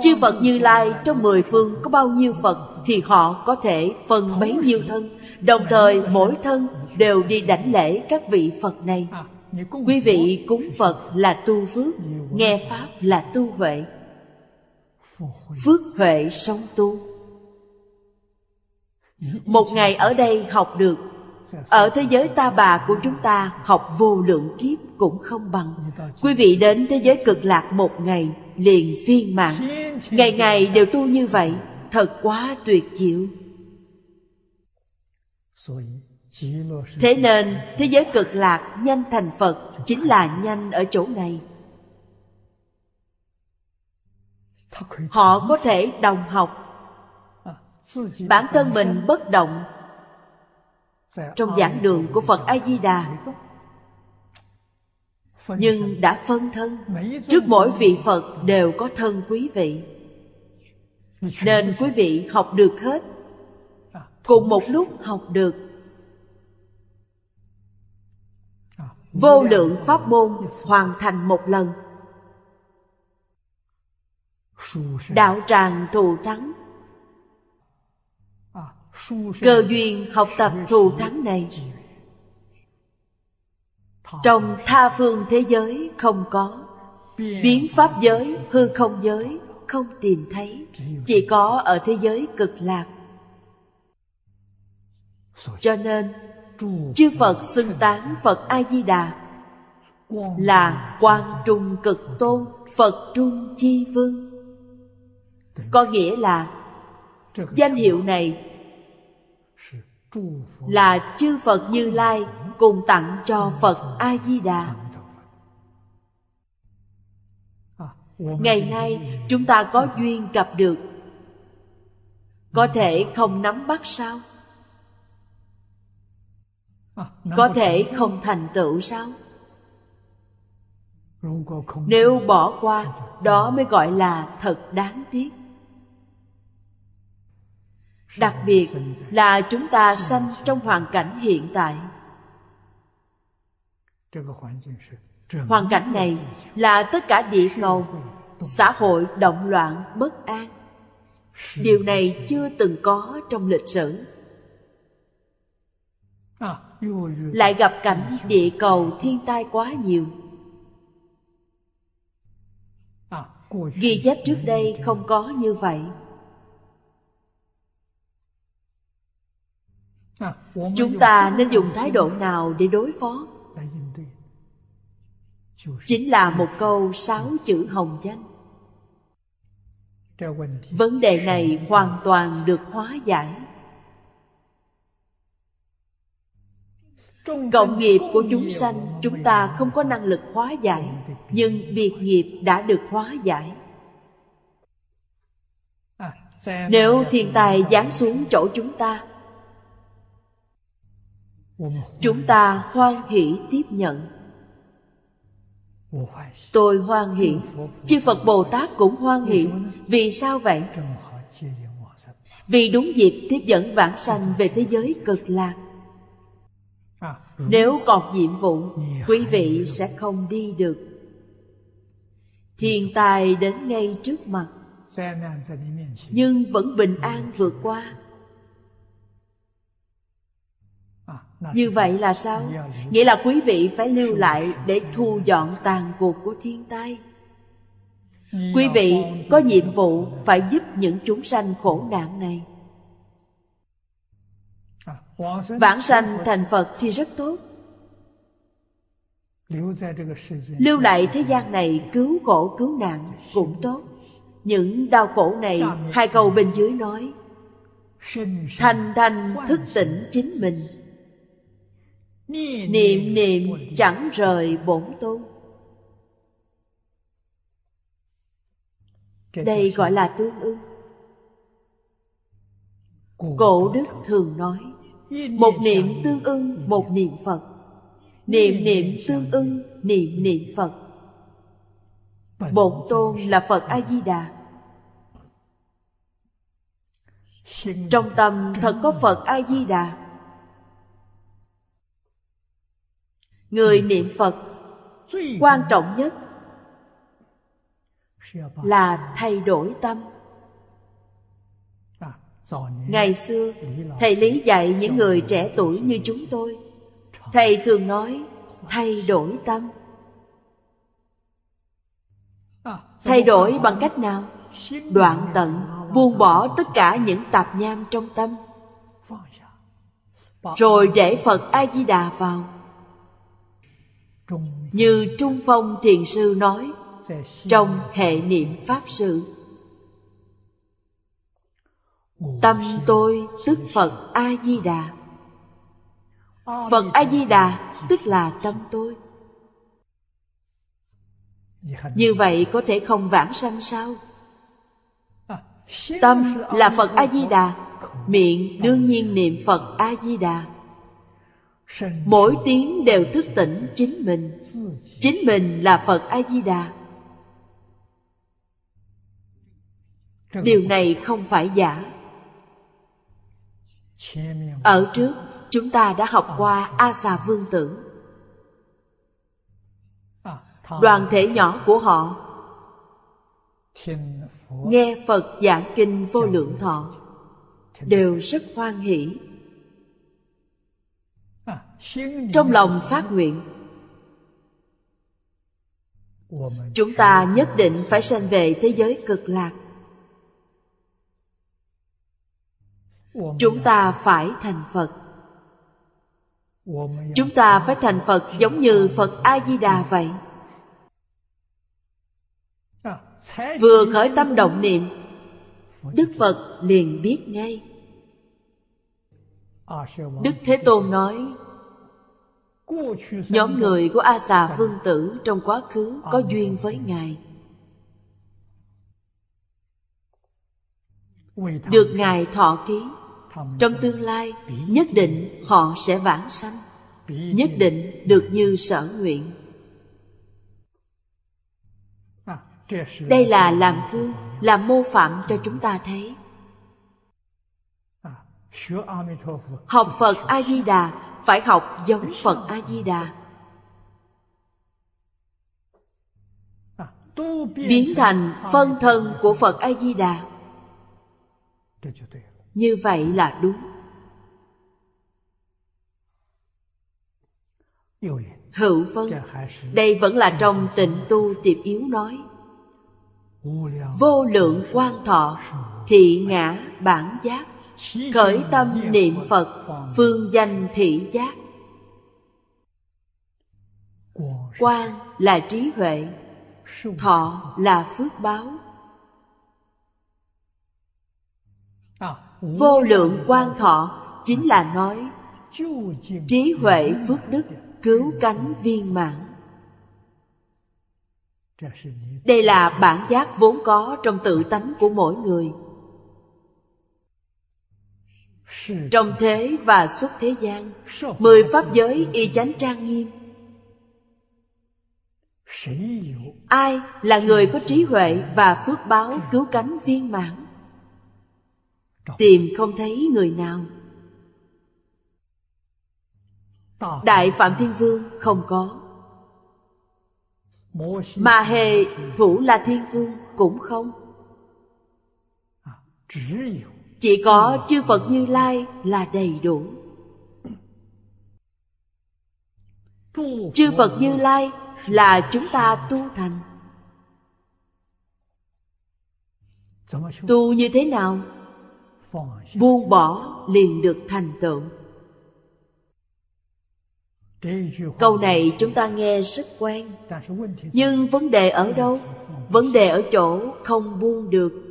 Chư Phật Như Lai trong mười phương có bao nhiêu Phật Thì họ có thể phần bấy nhiêu thân. Đồng thời mỗi thân đều đi đảnh lễ các vị Phật này. Quý vị cúng Phật là tu phước Nghe Pháp là tu huệ. Phước huệ sống tu. Một ngày ở đây học được. Ở thế giới ta bà của chúng ta, Học vô lượng kiếp cũng không bằng. Quý vị đến thế giới cực lạc một ngày, liền viên mãn. Ngày ngày đều tu như vậy, thật quá tuyệt diệu. Thế nên, thế giới cực lạc nhanh thành phật chính là nhanh ở chỗ này. Họ có thể đồng học bản thân mình bất động. Trong giảng đường của phật a di đà nhưng đã phân thân. Trước mỗi vị phật đều có thân quý vị. Nên quý vị học được hết. Cùng một lúc học được. Vô lượng pháp môn hoàn thành một lần. Đạo tràng thù thắng. Cơ duyên học tập thù thắng này. Trong tha phương thế giới không có Biến pháp giới, hư không giới Không tìm thấy Chỉ có ở thế giới cực lạc. Cho nên Chư Phật xưng tán Phật A-di-đà Là quan trung cực tôn Phật trung chi vương. Có nghĩa là Danh hiệu này là chư Phật Như Lai Cùng tặng cho Phật A-di-đà. Ngày nay, chúng ta có duyên gặp được. Có thể không nắm bắt sao? có thể không thành tựu sao? Nếu bỏ qua, đó mới gọi là thật đáng tiếc đặc biệt là chúng ta sanh trong hoàn cảnh hiện tại. Hoàn cảnh này là tất cả địa cầu, xã hội động loạn, bất an. Điều này chưa từng có trong lịch sử. Lại gặp cảnh địa cầu thiên tai quá nhiều. Ghi chép trước đây không có như vậy. Chúng ta nên dùng thái độ nào để đối phó? Chính là một câu sáu chữ hồng danh. Vấn đề này hoàn toàn được hóa giải. Cộng nghiệp của chúng sanh, chúng ta không có năng lực hóa giải, Nhưng việc nghiệp đã được hóa giải. Nếu thiên tài giáng xuống chỗ chúng ta Chúng ta hoan hỷ tiếp nhận. Tôi hoan hỷ. Chư Phật Bồ Tát cũng hoan hỷ. Vì sao vậy? Vì đúng dịp tiếp dẫn vãng sanh về thế giới cực lạc. Nếu còn nhiệm vụ, Quý vị sẽ không đi được. Thiên tai đến ngay trước mặt. Nhưng vẫn bình an vượt qua. Như vậy là sao? Nghĩa là quý vị phải lưu lại Để thu dọn tàn cuộc của thiên tai. Quý vị có nhiệm vụ Phải giúp những chúng sanh khổ nạn này. Vãng sanh thành Phật thì rất tốt. Lưu lại thế gian này cứu khổ, cứu nạn cũng tốt. Những đau khổ này, Hai câu bên dưới nói, Thành thành thức tỉnh chính mình. Niệm niệm chẳng rời bổn tôn. Đây gọi là tương ưng. Cổ đức thường nói Một niệm tương ưng một niệm Phật. Niệm niệm tương ưng Niệm niệm Phật. Bổn tôn là Phật A-di-đà Trong tâm thật có Phật A-di-đà Người niệm Phật Quan trọng nhất Là thay đổi tâm. Ngày xưa, Thầy Lý dạy những người trẻ tuổi như chúng tôi. Thầy thường nói, Thay đổi tâm. Thay đổi bằng cách nào? Đoạn tận, Buông bỏ tất cả những tạp nham trong tâm. Rồi để Phật A-di-đà vào. Như Trung Phong Thiền Sư nói Trong hệ niệm Pháp sự Tâm tôi tức Phật A-di-đà. Phật A-di-đà tức là tâm tôi. Như vậy có thể không vãng sanh sao? Tâm là Phật A-di-đà Miệng đương nhiên niệm Phật A-di-đà Mỗi tiếng đều thức tỉnh chính mình. Chính mình là Phật A-di-đà. Điều này không phải giả. Ở trước, Chúng ta đã học qua A xà vương tử. Đoàn thể nhỏ của họ nghe phật giảng kinh vô lượng thọ, đều rất hoan hỷ trong lòng phát nguyện, chúng ta nhất định phải sanh về thế giới cực lạc. Chúng ta phải thành phật. Chúng ta phải thành phật giống như phật a di đà vậy. Vừa khởi tâm động niệm, đức phật liền biết ngay đức thế tôn nói nhóm người của a xà vương tử trong quá khứ có duyên với ngài. Được ngài thọ ký trong tương lai nhất định họ sẽ vãng sanh nhất định được như sở nguyện. Đây là làm gương làm mô phạm cho chúng ta thấy học phật a di đà phải học giống phật a di đà biến thành phân thân của phật a di đà như vậy là đúng. Hữu vân đây vẫn là trong tịnh tu tiệp yếu nói. Vô lượng quan thọ thị ngã bản giác khởi tâm niệm phật, phương danh thị giác. Quan là trí huệ, thọ là phước báo. Vô lượng quan thọ chính là nói, trí huệ phước đức cứu cánh viên mãn. Đây là bản giác vốn có trong tự tánh của mỗi người trong thế và xuất thế gian mười pháp giới y chánh trang nghiêm. Ai là người có trí huệ và phước báo cứu cánh viên mãn? Tìm không thấy người nào. Đại phạm thiên vương không có. Mà hề thủ là thiên vương cũng không chỉ có chư phật như lai là đầy đủ. Chư phật như lai là chúng ta tu thành. Tu như thế nào? Buông bỏ liền được thành tựu. Câu này chúng ta nghe rất quen. Nhưng vấn đề ở đâu? Vấn đề ở chỗ không buông được.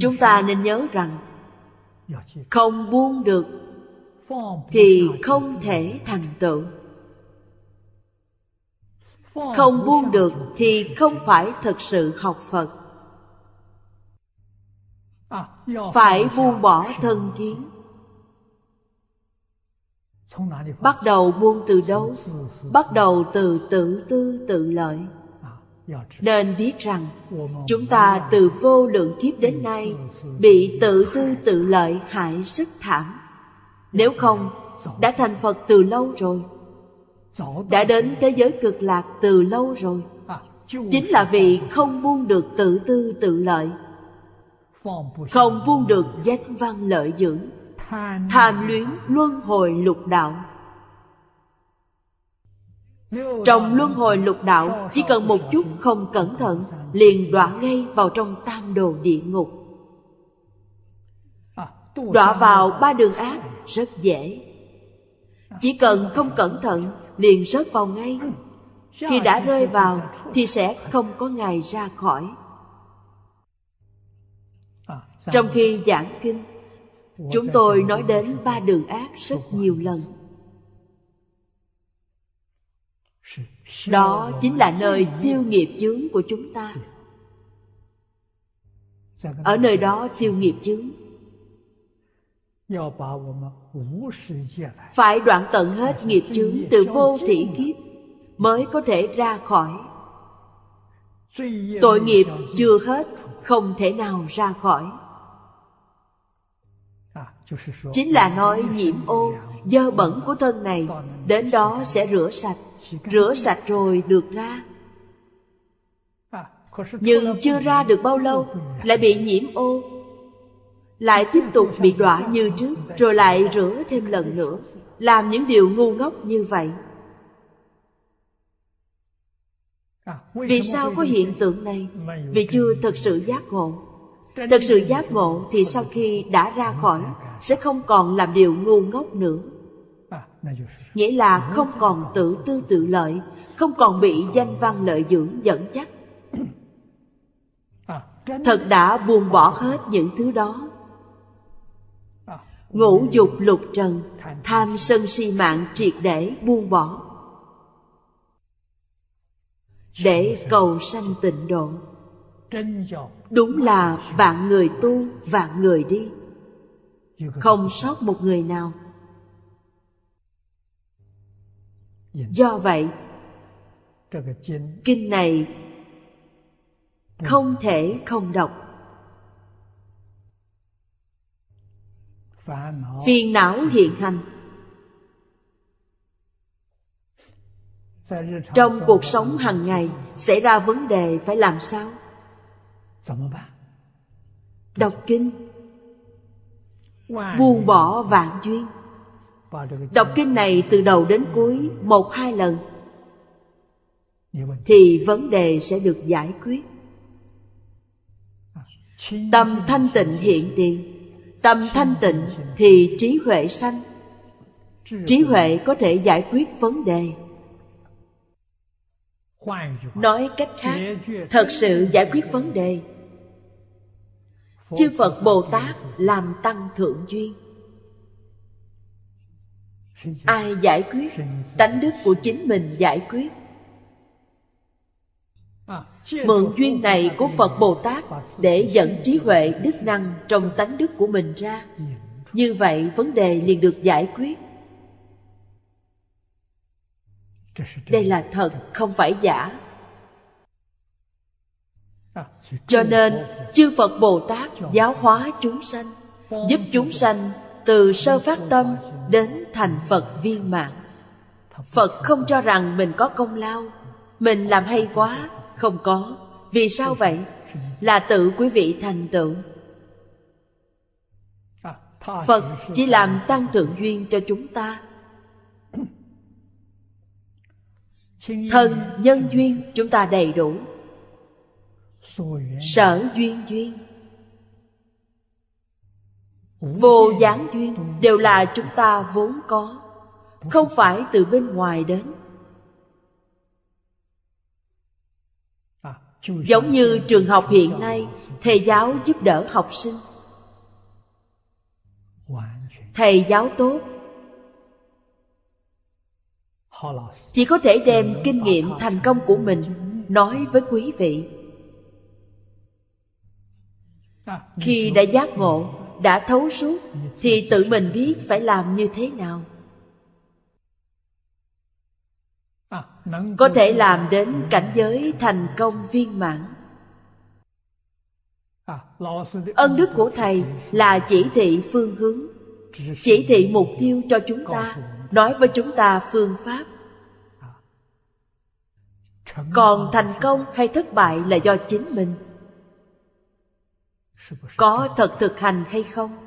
Chúng ta nên nhớ rằng không buông được thì không thể thành tựu. Không buông được thì không phải thật sự học phật. Phải buông bỏ thân kiến. Bắt đầu buông từ đâu? bắt đầu từ tự tư tự lợi nên biết rằng chúng ta từ vô lượng kiếp đến nay bị tự tư tự lợi hại rất thảm. Nếu không đã thành phật từ lâu rồi. Đã đến thế giới cực lạc từ lâu rồi. Chính là vì không buông được tự tư tự lợi. Không buông được danh văn lợi dưỡng. Tham luyến luân hồi lục đạo trong luân hồi lục đạo, chỉ cần một chút không cẩn thận, liền đọa ngay vào trong tam đồ địa ngục. Đọa vào ba đường ác, rất dễ. Chỉ cần không cẩn thận, liền rớt vào ngay. Khi đã rơi vào, thì sẽ không có ngày ra khỏi. Trong khi giảng kinh, chúng tôi nói đến ba đường ác rất nhiều lần. Đó chính là nơi tiêu nghiệp chướng của chúng ta. Ở nơi đó tiêu nghiệp chướng. Phải đoạn tận hết nghiệp chướng từ vô thị kiếp mới có thể ra khỏi. Tội nghiệp chưa hết, không thể nào ra khỏi. Chính là nói nhiễm ô, Dơ bẩn của thân này, Đến đó sẽ rửa sạch. Rửa sạch rồi được ra. Nhưng chưa ra được bao lâu, Lại bị nhiễm ô. Lại tiếp tục bị đọa như trước, Rồi lại rửa thêm lần nữa. Làm những điều ngu ngốc như vậy. Vì sao có hiện tượng này? Vì chưa thật sự giác ngộ. Thực sự giác ngộ thì sau khi đã ra khỏi, Sẽ không còn làm điều ngu ngốc nữa. Nghĩa là không còn tự tư tự lợi Không còn bị danh văn lợi dưỡng dẫn dắt. Thật đã buông bỏ hết những thứ đó. Ngũ dục lục trần Tham sân si mạng triệt để buông bỏ. Để cầu sanh tịnh độ. Đúng là vạn người tu, vạn người đi. Không sót một người nào. Do vậy Kinh này Không thể không đọc. Phiền não hiện hành. Trong cuộc sống hàng ngày Xảy ra vấn đề phải làm sao? Đọc kinh. Buông bỏ vạn duyên Đọc kinh này từ đầu đến cuối Một hai lần, Thì vấn đề sẽ được giải quyết. Tâm thanh tịnh hiện tiền, Tâm thanh tịnh thì trí huệ sanh. Trí huệ có thể giải quyết vấn đề. Nói cách khác, Thật sự giải quyết vấn đề. Chư Phật Bồ Tát làm tăng thượng duyên. Ai giải quyết? Tánh đức của chính mình giải quyết. Mượn duyên này của Phật Bồ Tát Để dẫn trí huệ, đức năng trong tánh đức của mình ra. Như vậy vấn đề liền được giải quyết. Đây là thật, không phải giả. Cho nên, chư Phật Bồ Tát giáo hóa chúng sanh, Giúp chúng sanh từ sơ phát tâm đến thành Phật viên mạng Phật không cho rằng mình có công lao, Mình làm hay quá, Không có. Vì sao vậy? Là tự quý vị thành tựu. Phật chỉ làm tăng thượng duyên cho chúng ta. Thân, nhân duyên chúng ta đầy đủ. Sở duyên duyên. Vô gián duyên đều là chúng ta vốn có, Không phải từ bên ngoài đến. Giống như trường học hiện nay, Thầy giáo giúp đỡ học sinh. Thầy giáo tốt. Chỉ có thể đem kinh nghiệm thành công của mình Nói với quý vị. Khi đã giác ngộ đã thấu suốt, Thì tự mình biết phải làm như thế nào. Có thể làm đến cảnh giới thành công viên mãn. Ân đức của Thầy là chỉ thị phương hướng, Chỉ thị mục tiêu cho chúng ta, Nói với chúng ta phương pháp. Còn thành công hay thất bại là do chính mình. Có thật thực hành hay không?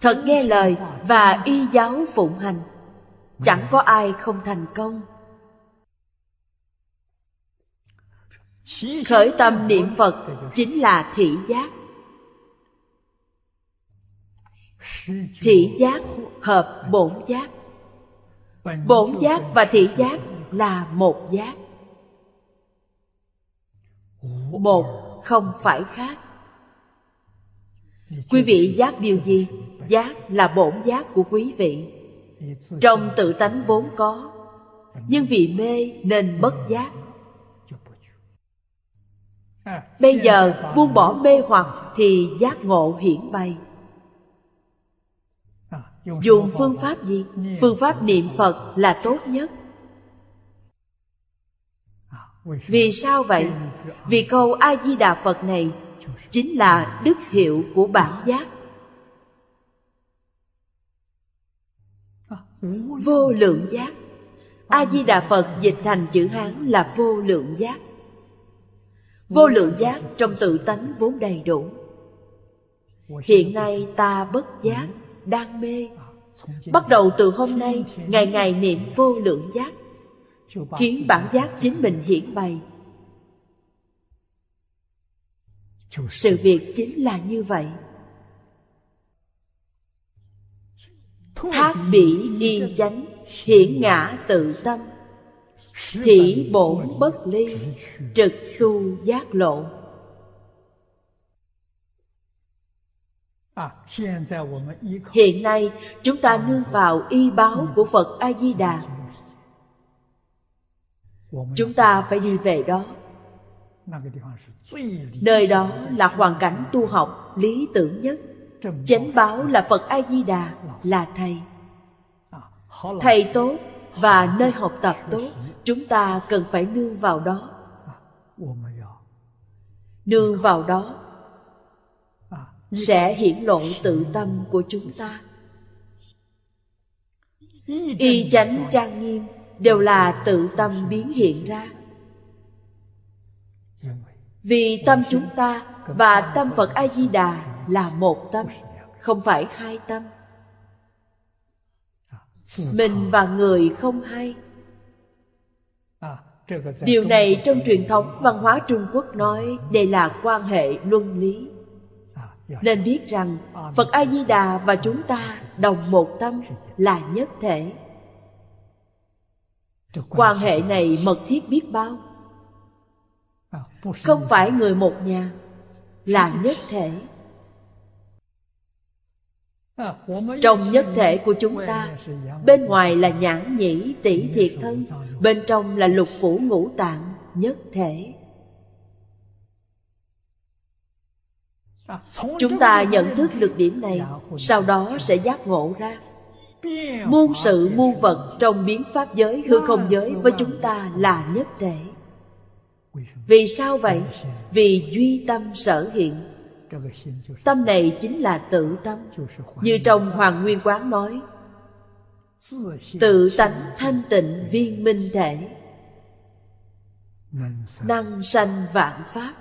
Thật nghe lời và y giáo phụng hành. Chẳng có ai không thành công. Khởi tâm niệm Phật chính là thị giác. Thị giác hợp bổn giác. Bổn giác và thị giác là một giác. Một không phải khác. Quý vị giác điều gì? Giác là bổn giác của quý vị. Trong tự tánh vốn có, Nhưng vì mê nên bất giác. Bây giờ buông bỏ mê hoặc Thì giác ngộ hiển bày Dùng phương pháp gì? Phương pháp niệm Phật là tốt nhất vì sao vậy? Vì câu a di đà phật này chính là đức hiệu của bản giác. Vô lượng giác. A di đà phật dịch thành chữ hán là vô lượng giác. Vô lượng giác trong tự tánh vốn đầy đủ. Hiện nay ta bất giác, đang mê. Bắt đầu từ hôm nay, ngày ngày niệm vô lượng giác. Khiến bản giác chính mình hiển bày. Sự việc chính là như vậy. Thác bỉ y chánh, Hiển ngã tự tâm. Thị bổn bất ly, Trực su giác lộ. Hiện nay, chúng ta nương vào y báo của Phật A-di-đà Chúng ta phải đi về đó. Nơi đó là hoàn cảnh tu học lý tưởng nhất. Chánh báo là Phật A-di-đà, là Thầy. Thầy tốt và nơi học tập tốt, Chúng ta cần phải nương vào đó. Nương vào đó Sẽ hiển lộ tự tâm của chúng ta. Y chánh trang nghiêm Đều là tự tâm biến hiện ra. Vì tâm chúng ta và tâm Phật A-di-đà là một tâm, Không phải hai tâm. Mình và người không hay điều này trong truyền thống văn hóa trung quốc nói đây là quan hệ luân lý. Nên biết rằng phật a di đà và chúng ta đồng một tâm là nhất thể quan hệ này mật thiết biết bao. Không phải người một nhà là nhất thể. Trong nhất thể của chúng ta Bên ngoài là nhãn nhĩ tỷ thiệt thân Bên trong là lục phủ ngũ tạng nhất thể. Chúng ta nhận thức được điểm này Sau đó sẽ giác ngộ ra Muôn sự muôn vật trong biến pháp giới hư không giới với chúng ta là nhất thể. Vì sao vậy? Vì duy tâm sở hiện. Tâm này chính là tự tâm. Như trong Hoàng Nguyên Quán nói Tự tánh thanh tịnh viên minh thể. Năng sanh vạn pháp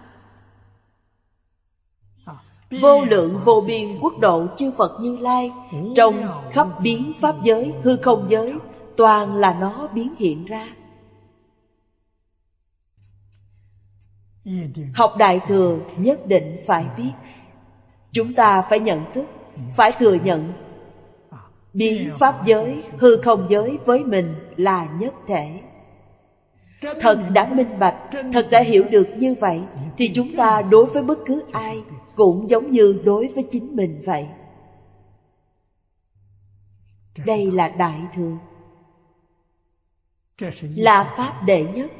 Vô lượng vô biên quốc độ chư Phật Như Lai Trong khắp biến pháp giới, hư không giới Toàn là nó biến hiện ra. Học Đại Thừa nhất định phải biết. Chúng ta phải nhận thức Phải thừa nhận Biến Pháp giới, hư không giới với mình là nhất thể. Thật đã minh bạch, thật đã hiểu được như vậy Thì chúng ta đối với bất cứ ai cũng giống như đối với chính mình vậy. Đây là Đại Thừa. Là Pháp đệ nhất.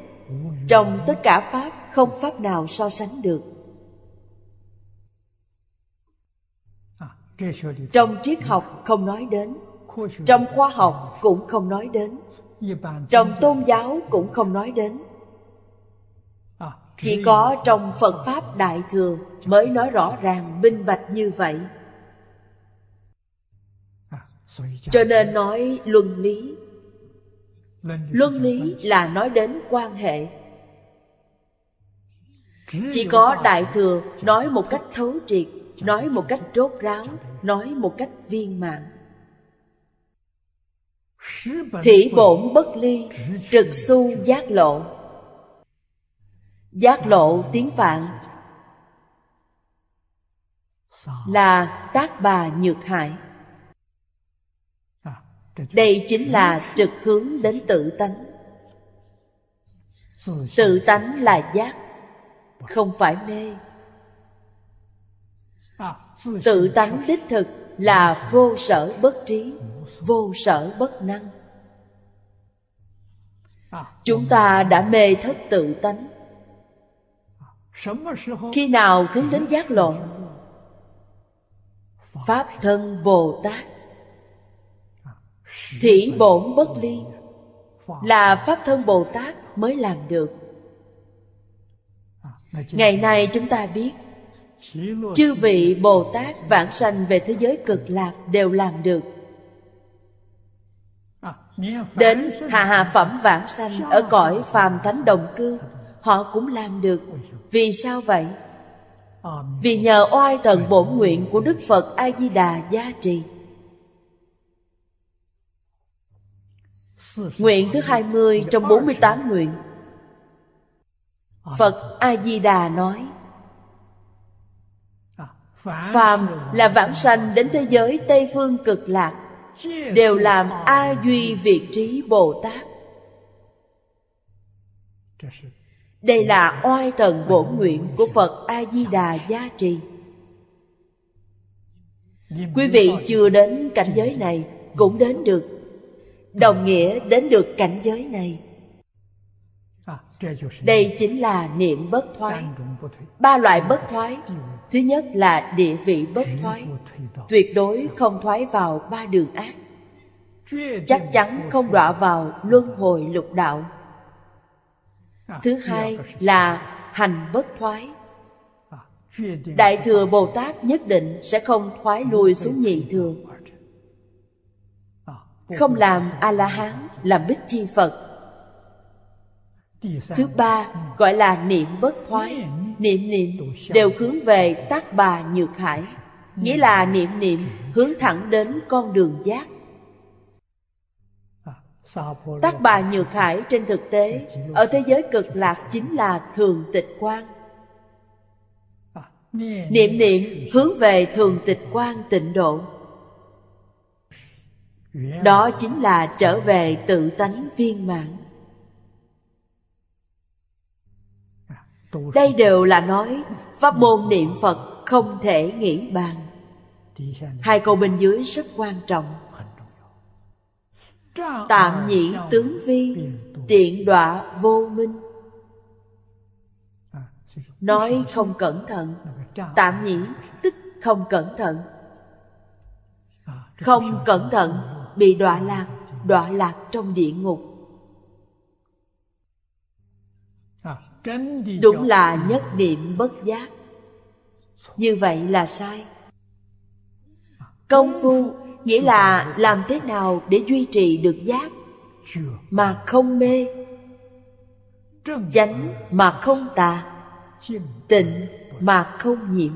Trong tất cả Pháp, không Pháp nào so sánh được. Trong triết học không nói đến. Trong khoa học cũng không nói đến. Trong tôn giáo cũng không nói đến. Chỉ có trong Phật Pháp Đại Thừa Mới nói rõ ràng, minh bạch như vậy. Cho nên nói luân lý. Luân lý là nói đến quan hệ. Chỉ có Đại Thừa nói một cách thấu triệt, Nói một cách trốt ráo, Nói một cách viên mãn. Thị bổn bất ly Trực su giác lộ. Giác lộ tiếng vạn. Là tác bà nhược hại Đây chính là trực hướng đến tự tánh. Tự tánh là giác, Không phải mê. Tự tánh đích thực là vô sở bất trí, Vô sở bất năng. Chúng ta đã mê thất tự tánh. Khi nào hướng đến giác lộ Pháp thân Bồ Tát Thị bổn bất ly, Là Pháp thân Bồ Tát mới làm được. Ngày nay chúng ta biết, Chư vị Bồ Tát vãng sanh về thế giới cực lạc đều làm được. Đến hạ hạ phẩm vãng sanh Ở cõi phàm thánh đồng cư Họ cũng làm được. Vì sao vậy? Vì nhờ oai thần bổn nguyện của Đức Phật A-di-đà gia trì. Nguyện thứ 20 trong 48 nguyện. Phật A-di-đà nói Phàm là vãng sanh đến thế giới Tây Phương cực lạc Đều làm A Duy Việt Trí Bồ Tát đây là oai thần bổn nguyện của Phật A-di-đà gia trì. Quý vị chưa đến cảnh giới này Cũng đến được. Đồng nghĩa đến được cảnh giới này. Đây chính là niệm bất thoái. Ba loại bất thoái. Thứ nhất là địa vị bất thoái. Tuyệt đối không thoái vào ba đường ác. Chắc chắn không đọa vào luân hồi lục đạo. Thứ hai là hành bất thoái. Đại thừa Bồ Tát nhất định sẽ không thoái lui xuống nhị thừa Không làm A-la-hán, làm bích chi Phật. Thứ ba gọi là niệm bất thoái. Niệm niệm. Đều hướng về tác bà nhược hải. Nghĩa là niệm niệm hướng thẳng đến con đường giác Tác bà nhược hải trên thực tế Ở thế giới cực lạc chính là thường tịch quan. Niệm niệm hướng về thường tịch quan tịnh độ. Đó chính là trở về tự tánh viên mãn. Đây đều là nói Pháp môn niệm Phật không thể nghĩ bàn. Hai câu bên dưới rất quan trọng Tạm nhĩ tướng vi, Tiện đọa vô minh. Nói không cẩn thận. Tạm nhĩ tức không cẩn thận. Không cẩn thận Bị đọa lạc Đọa lạc trong địa ngục. Đúng là nhất niệm bất giác. Như vậy là sai. Công phu nghĩa là làm thế nào để duy trì được giác Mà không mê? Chánh mà không tà, Tịnh mà không nhiễm.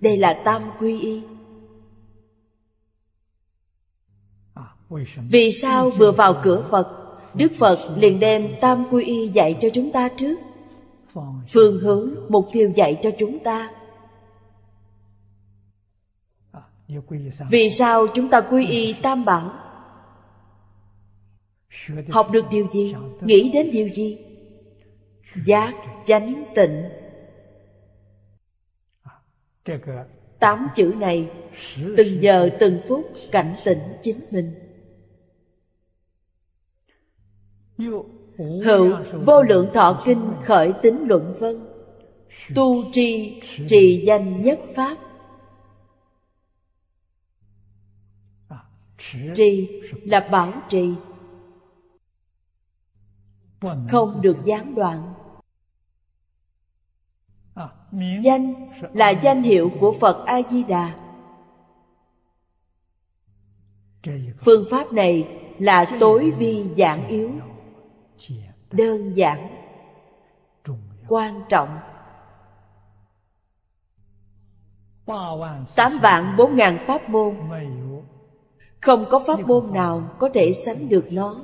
Đây là tam quy y. Vì sao vừa vào cửa Phật, Đức Phật liền đem tam quy y dạy cho chúng ta trước? Phương hướng mục tiêu dạy cho chúng ta. Vì sao chúng ta quy y tam bảo học được điều gì? nghĩ đến điều gì? Giác chánh tịnh. Tám chữ này từng giờ từng phút cảnh tỉnh chính mình. Hữu vô lượng thọ kinh khởi tính luận vân Tu tri trì danh nhất pháp Trì là bảo trì. Không được gián đoạn. Danh là danh hiệu của Phật A-di-đà. Phương pháp này là tối vi giảng yếu. đơn giản quan trọng. Tám vạn bốn ngàn pháp môn không có pháp môn nào có thể sánh được nó.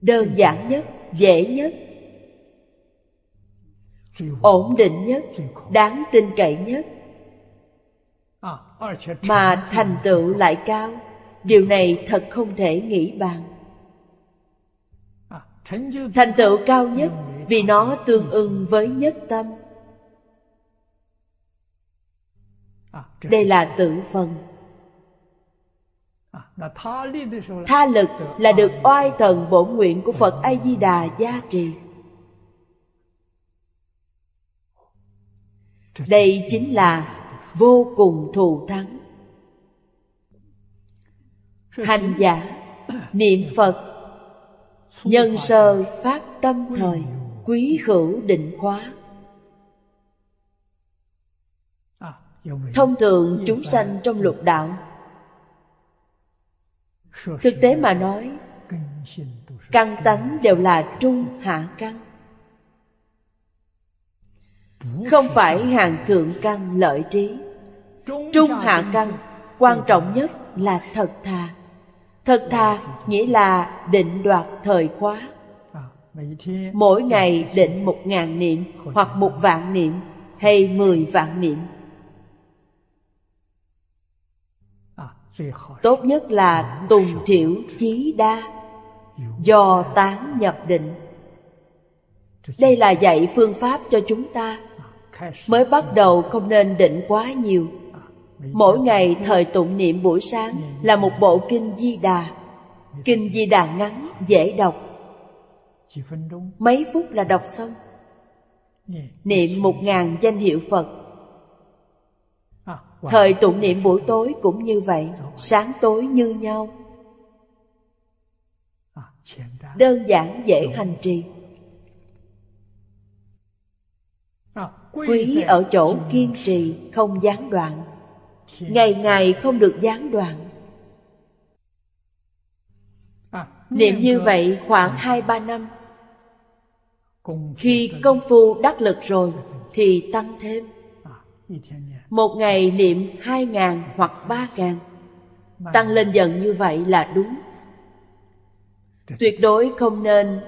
Đơn giản nhất, dễ nhất, ổn định nhất, đáng tin cậy nhất. Mà thành tựu lại cao, điều này thật không thể nghĩ bàn. Thành tựu cao nhất vì nó tương ưng với nhất tâm. Đây là tự phần tha lực là được oai thần bổn nguyện của phật a di đà gia trì. Đây chính là vô cùng thù thắng. Hành giả niệm phật Nhân sơ phát tâm thời Quý khửu định khóa Thông thường chúng sanh trong lục đạo. Thực tế mà nói, Căn tánh đều là trung hạ căn. Không phải hàng thượng căn lợi trí. Trung hạ căn Quan trọng nhất là thật thà Thật thà nghĩa là định đoạt thời khóa. Mỗi ngày định một ngàn niệm Hoặc một vạn niệm Hay mười vạn niệm. Tốt nhất là tùng thiểu chí đa. Do tán nhập định. Đây là dạy phương pháp cho chúng ta. Mới bắt đầu không nên định quá nhiều. Mỗi ngày thời tụng niệm buổi sáng Là một bộ kinh di đà. Kinh di đà ngắn, dễ đọc. Mấy phút là đọc xong. Niệm một ngàn danh hiệu Phật. Thời tụng niệm buổi tối cũng như vậy, Sáng tối như nhau. Đơn giản dễ hành trì. Quý ở chỗ kiên trì, không gián đoạn. Ngày ngày không được gián đoạn. Niệm như vậy khoảng hai, ba năm. Khi công phu đắc lực rồi, Thì tăng thêm một ngày niệm hai ngàn hoặc ba ngàn. Tăng lên dần như vậy là đúng. Tuyệt đối không nên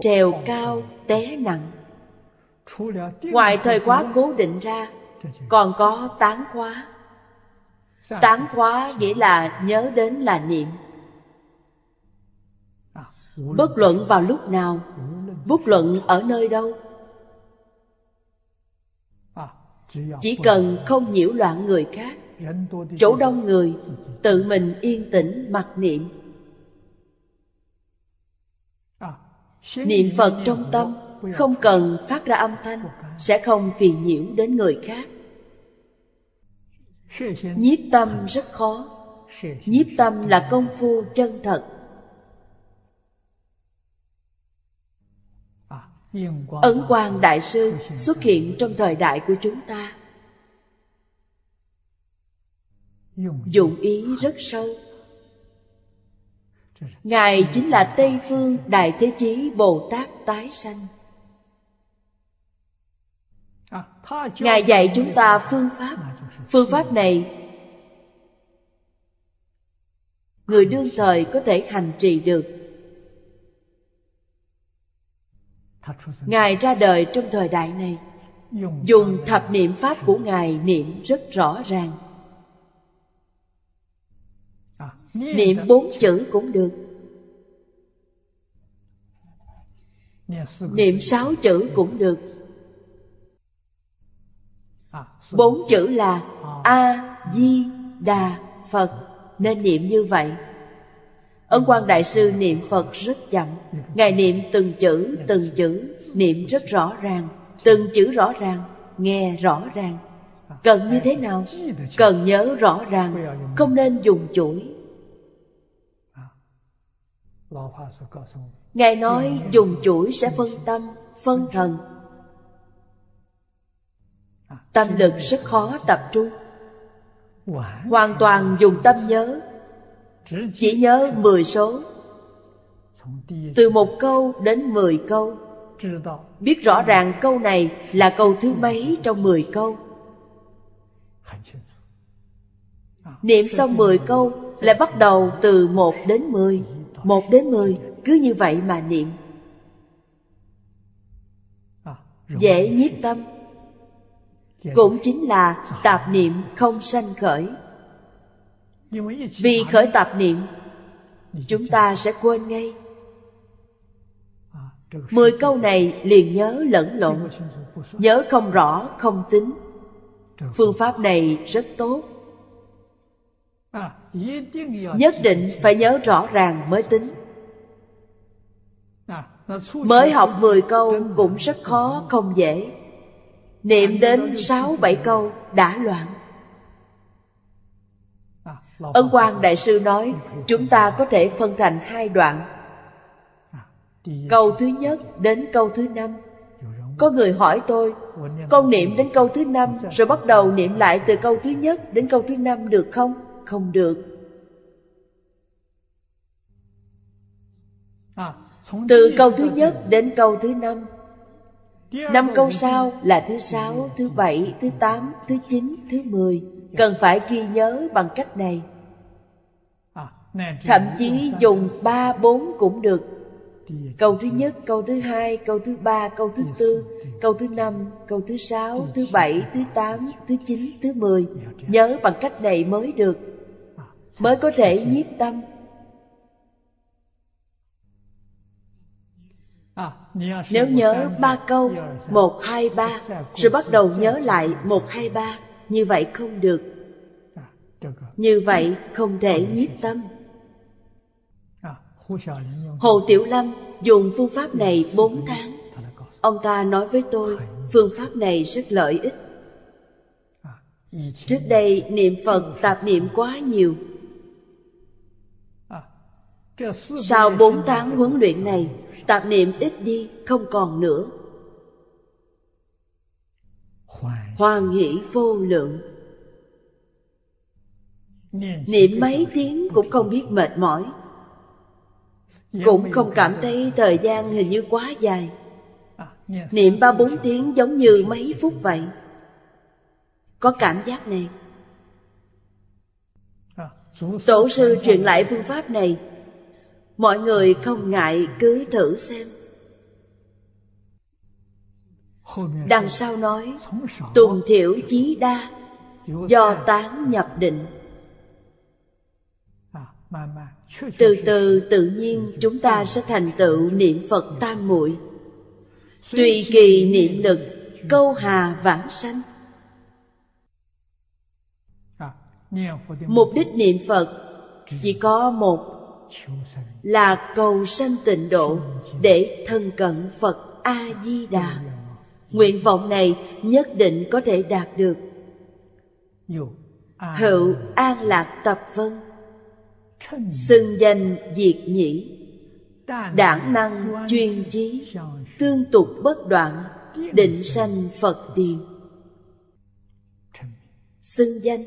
Trèo cao té nặng. Ngoài thời khóa cố định ra, Còn có tán khóa. Tán khóa nghĩa là nhớ đến là niệm. Bất luận vào lúc nào, Bất luận ở nơi đâu chỉ cần không nhiễu loạn người khác chỗ đông người tự mình yên tĩnh mặc niệm. Niệm phật trong tâm không cần phát ra âm thanh sẽ không phiền nhiễu đến người khác. Nhiếp tâm rất khó. Nhiếp tâm là công phu chân thật Ấn Quang Đại Sư xuất hiện trong thời đại của chúng ta. Dụng ý rất sâu. Ngài chính là Tây Phương Đại Thế Chí Bồ Tát Tái Sanh. Ngài dạy chúng ta phương pháp. Phương pháp này Người đương thời có thể hành trì được Ngài ra đời trong thời đại này. Dùng thập niệm pháp của Ngài niệm rất rõ ràng. Niệm bốn chữ cũng được. Niệm sáu chữ cũng được. Bốn chữ là A-di-đà Phật. Nên niệm như vậy Ấn quan Đại Sư niệm Phật rất chậm. Ngài niệm từng chữ, từng chữ Niệm rất rõ ràng. Từng chữ rõ ràng, nghe rõ ràng. Cần như thế nào? Cần nhớ rõ ràng Không nên dùng chuỗi. Ngài nói dùng chuỗi sẽ phân tâm, phân thần. Tâm lực rất khó tập trung. Hoàn toàn dùng tâm nhớ chỉ nhớ 10 số. Từ một câu đến 10 câu. Biết rõ ràng câu này là câu thứ mấy trong 10 câu. Niệm xong 10 câu Lại bắt đầu từ 1 đến 10 1 đến 10 Cứ như vậy mà niệm. Dễ nhiếp tâm. Cũng chính là tạp niệm không sanh khởi vì khởi tạp niệm Chúng ta sẽ quên ngay. Mười câu này liền nhớ lẫn lộn. Nhớ không rõ không tính. Phương pháp này rất tốt. Nhất định phải nhớ rõ ràng mới tính. Mới học 10 câu cũng rất khó không dễ. Niệm đến 6-7 câu đã loạn Ân Quang Đại Sư nói Chúng ta có thể phân thành hai đoạn. Câu thứ nhất đến câu thứ năm. Có người hỏi tôi Con niệm đến câu thứ năm Rồi bắt đầu niệm lại từ câu thứ nhất Đến câu thứ năm được không? Không được. Từ câu thứ nhất đến câu thứ năm. Năm câu sau là thứ sáu, thứ bảy, thứ tám, thứ chín, thứ mười. Cần phải ghi nhớ bằng cách này. Thậm chí dùng ba bốn cũng được. Câu thứ nhất, câu thứ hai, câu thứ ba, câu thứ tư, câu thứ năm, câu thứ sáu, thứ bảy, thứ tám, thứ chín, thứ mười. Nhớ bằng cách này mới được. Mới có thể nhiếp tâm. Nếu nhớ ba câu Một, hai, ba Rồi bắt đầu nhớ lại một, hai, ba. Như vậy không được. Như vậy không thể nhiếp tâm. Hồ Tiểu Lâm dùng phương pháp này bốn tháng. Ông ta nói với tôi, Phương pháp này rất lợi ích. Trước đây niệm Phật tạp niệm quá nhiều. Sau bốn tháng huấn luyện này, Tạp niệm ít đi, không còn nữa. Hoan hỷ vô lượng. Niệm mấy tiếng cũng không biết mệt mỏi. Cũng không cảm thấy thời gian hình như quá dài. Niệm ba bốn tiếng giống như mấy phút vậy. Có cảm giác này. Tổ sư truyền lại phương pháp này. Mọi người không ngại cứ thử xem. Đằng sau nói Tùng thiểu chí đa Do tán nhập định。Từ từ tự nhiên chúng ta sẽ thành tựu niệm Phật tam muội。Tùy kỳ niệm lực Câu hà vãng sanh. Mục đích niệm Phật Chỉ có một là cầu sanh tịnh độ để thân cận Phật A Di Đà. Nguyện vọng này nhất định có thể đạt được. Hữu an lạc tập vân. Xưng danh diệt nhĩ. Đảng năng chuyên chí. Tương tục bất đoạn. Định sanh Phật tiền. Xưng danh.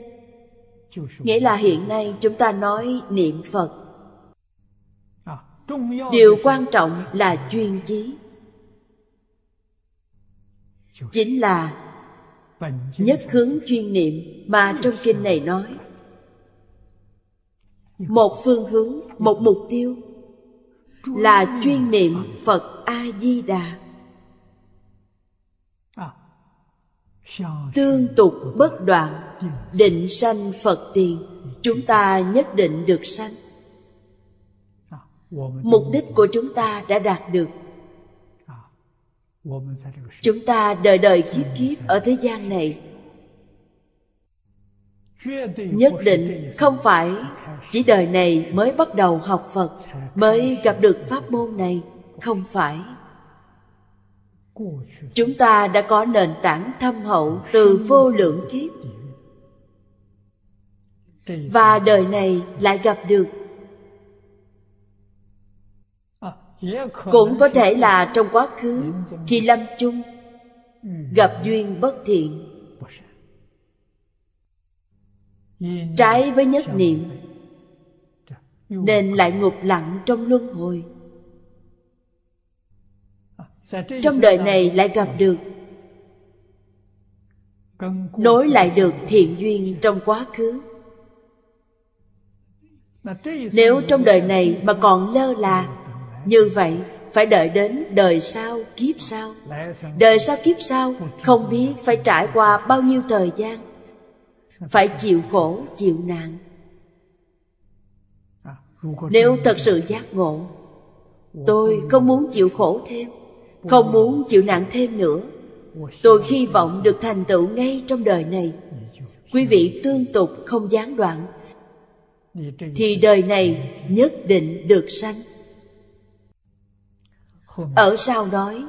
Nghĩa là hiện nay chúng ta nói niệm Phật. Điều quan trọng là chuyên chí chính là nhất hướng chuyên niệm mà trong kinh này nói. Một phương hướng một mục tiêu là chuyên niệm phật a di đà tương tục bất đoạn định sanh phật tiền. Chúng ta nhất định được sanh. Mục đích của chúng ta đã đạt được chúng ta đời đời kiếp kiếp ở thế gian này. Nhất định không phải chỉ đời này mới bắt đầu học phật mới gặp được pháp môn này. Không phải. Chúng ta đã có nền tảng thâm hậu từ vô lượng kiếp. Và đời này lại gặp được cũng có thể là trong quá khứ, khi lâm chung, gặp duyên bất thiện. Trái với nhất niệm, nên lại ngục lặng trong luân hồi. Trong đời này lại gặp được, nối lại được thiện duyên trong quá khứ. Nếu trong đời này mà còn lơ là như vậy, phải đợi đến đời sau kiếp sau. Đời sau kiếp sau, không biết phải trải qua bao nhiêu thời gian. Phải chịu khổ, chịu nạn. Nếu thật sự giác ngộ, tôi không muốn chịu khổ thêm, không muốn chịu nạn thêm nữa. Tôi hy vọng được thành tựu ngay trong đời này. Quý vị tương tục không gián đoạn, thì đời này nhất định được sanh ở sau nói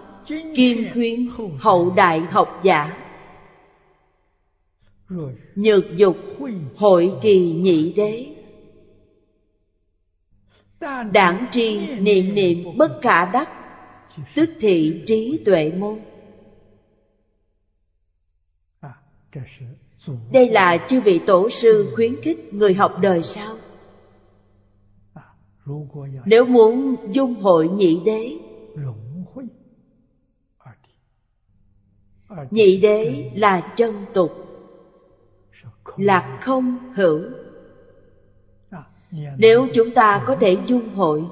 Kim khuyên hậu đại học giả. Nhược dục hội kỳ nhị đế. Đảng tri niệm niệm bất khả đắc Tức thị trí tuệ môn. Đây là chư vị tổ sư khuyến khích người học đời sau. Nếu muốn dung hội nhị đế Nhị đế là chân tục. Là không hữu. Nếu chúng ta có thể dung hội,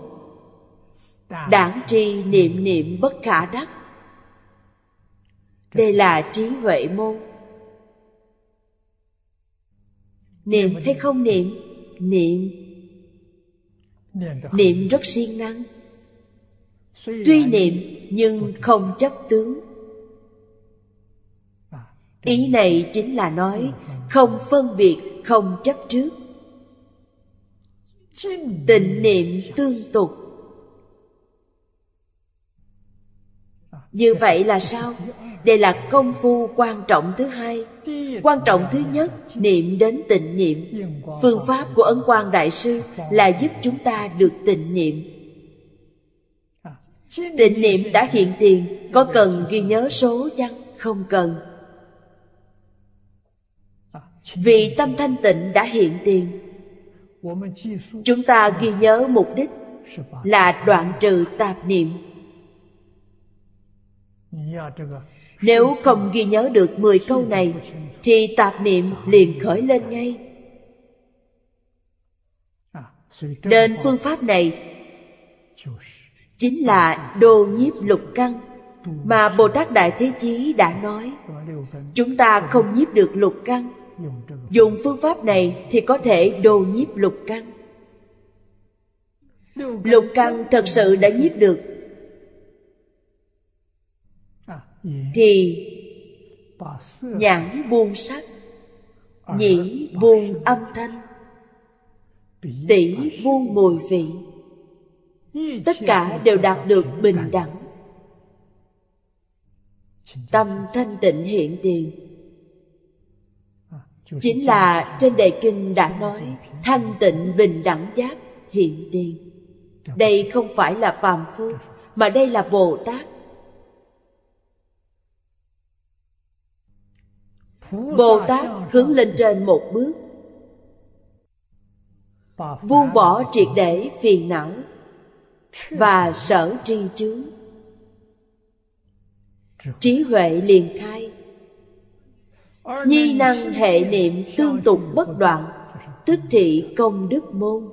Đảng tri niệm niệm bất khả đắc. Đây là trí huệ môn. Niệm hay không niệm? Niệm. Niệm rất siêng năng. Tuy niệm nhưng không chấp tướng. Ý này chính là nói Không phân biệt, không chấp trước. Tịnh niệm tương tục. Như vậy là sao? Đây là công phu quan trọng thứ hai. Quan trọng thứ nhất Niệm đến tịnh niệm. Phương pháp của Ấn Quang Đại Sư Là giúp chúng ta được tịnh niệm. Tịnh niệm đã hiện tiền Có cần ghi nhớ số chăng? Không cần. Vì tâm thanh tịnh đã hiện tiền. Chúng ta ghi nhớ mục đích Là đoạn trừ tạp niệm. Nếu không ghi nhớ được 10 câu này, Thì tạp niệm liền khởi lên ngay. Nên phương pháp này Chính là đô nhiếp lục căn, Mà Bồ Tát Đại Thế Chí đã nói. Chúng ta không nhiếp được lục căn Dùng phương pháp này thì có thể đồ nhiếp lục căn. Lục căn thật sự đã nhiếp được. Thì nhãn buông sắc nhĩ buông âm thanh tỷ buông mùi vị. Tất cả đều đạt được bình đẳng. Tâm thanh tịnh hiện tiền chính là trên đề kinh đã nói thanh tịnh bình đẳng giác hiện tiền. Đây không phải là phàm phu mà đây là bồ tát. Bồ Tát hướng lên trên một bước. Buông bỏ triệt để phiền não Và sở tri chướng. Trí huệ liền khai Nhi năng hệ niệm tương tục bất đoạn Tức thị công đức môn.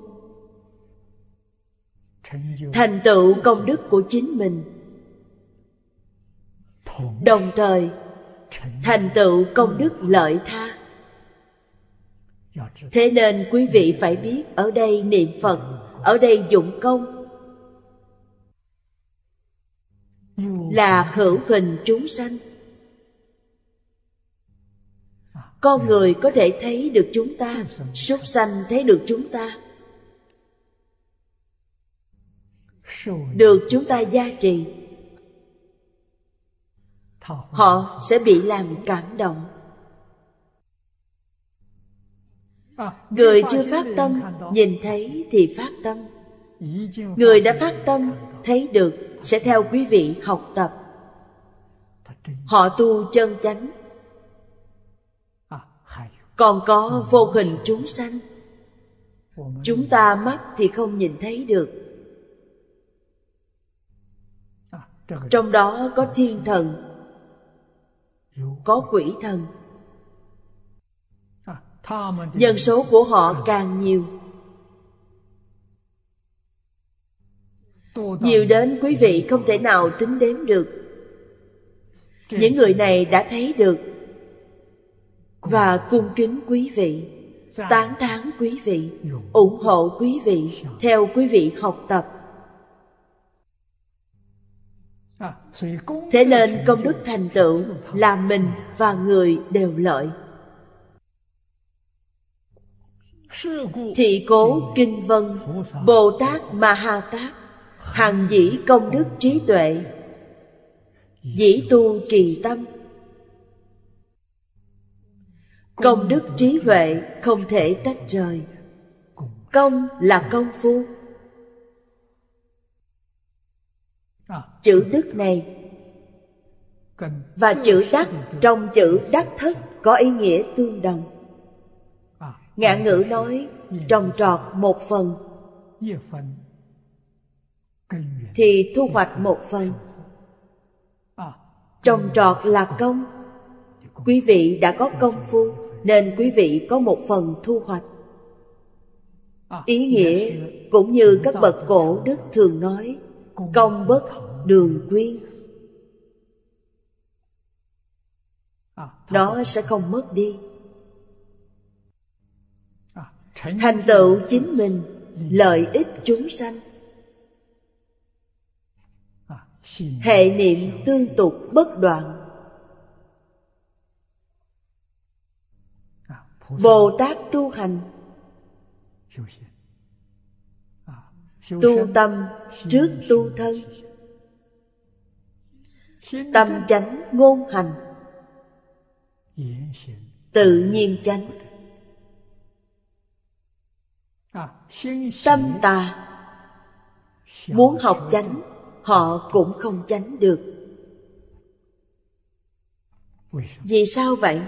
Thành tựu công đức của chính mình. Đồng thời thành tựu công đức lợi tha. Thế nên quý vị phải biết ở đây niệm phật ở đây dụng công. Là hữu hình chúng sanh con người có thể thấy được chúng ta, súc sanh thấy được chúng ta. Được chúng ta gia trì, họ sẽ bị làm cảm động. Người chưa phát tâm, nhìn thấy thì phát tâm. Người đã phát tâm, thấy được, sẽ theo quý vị học tập. Họ tu chân chánh còn có vô hình chúng sanh. Chúng ta mắt thì không nhìn thấy được. Trong đó có thiên thần, có quỷ thần. Dân số của họ càng nhiều. Nhiều đến quý vị không thể nào tính đếm được. Những người này đã thấy được và cung kính quý vị, tán thán quý vị, ủng hộ quý vị theo quý vị học tập. Thế nên công đức thành tựu là mình và người đều lợi. Thị cố kinh vân bồ tát ma ha tát hằng dĩ công đức trí tuệ, dĩ tu trì tâm công đức trí huệ không thể tách rời. Công là công phu. Chữ đức này và chữ đắc trong chữ đắc thất có ý nghĩa tương đồng. Ngạn ngữ nói trồng trọt một phần thì thu hoạch một phần. Trồng trọt là công. Quý vị đã có công phu nên quý vị có một phần thu hoạch. Ý nghĩa cũng như các bậc cổ đức thường nói công bất đường quyên. Nó sẽ không mất đi. Thành tựu chính mình lợi ích chúng sanh. Hệ niệm tương tục bất đoạn bồ tát tu hành. Tu tâm trước tu thân. Tâm chánh ngôn hành. Tự nhiên chánh. Tâm tà. Muốn học chánh, họ cũng không chánh được vì sao vậy?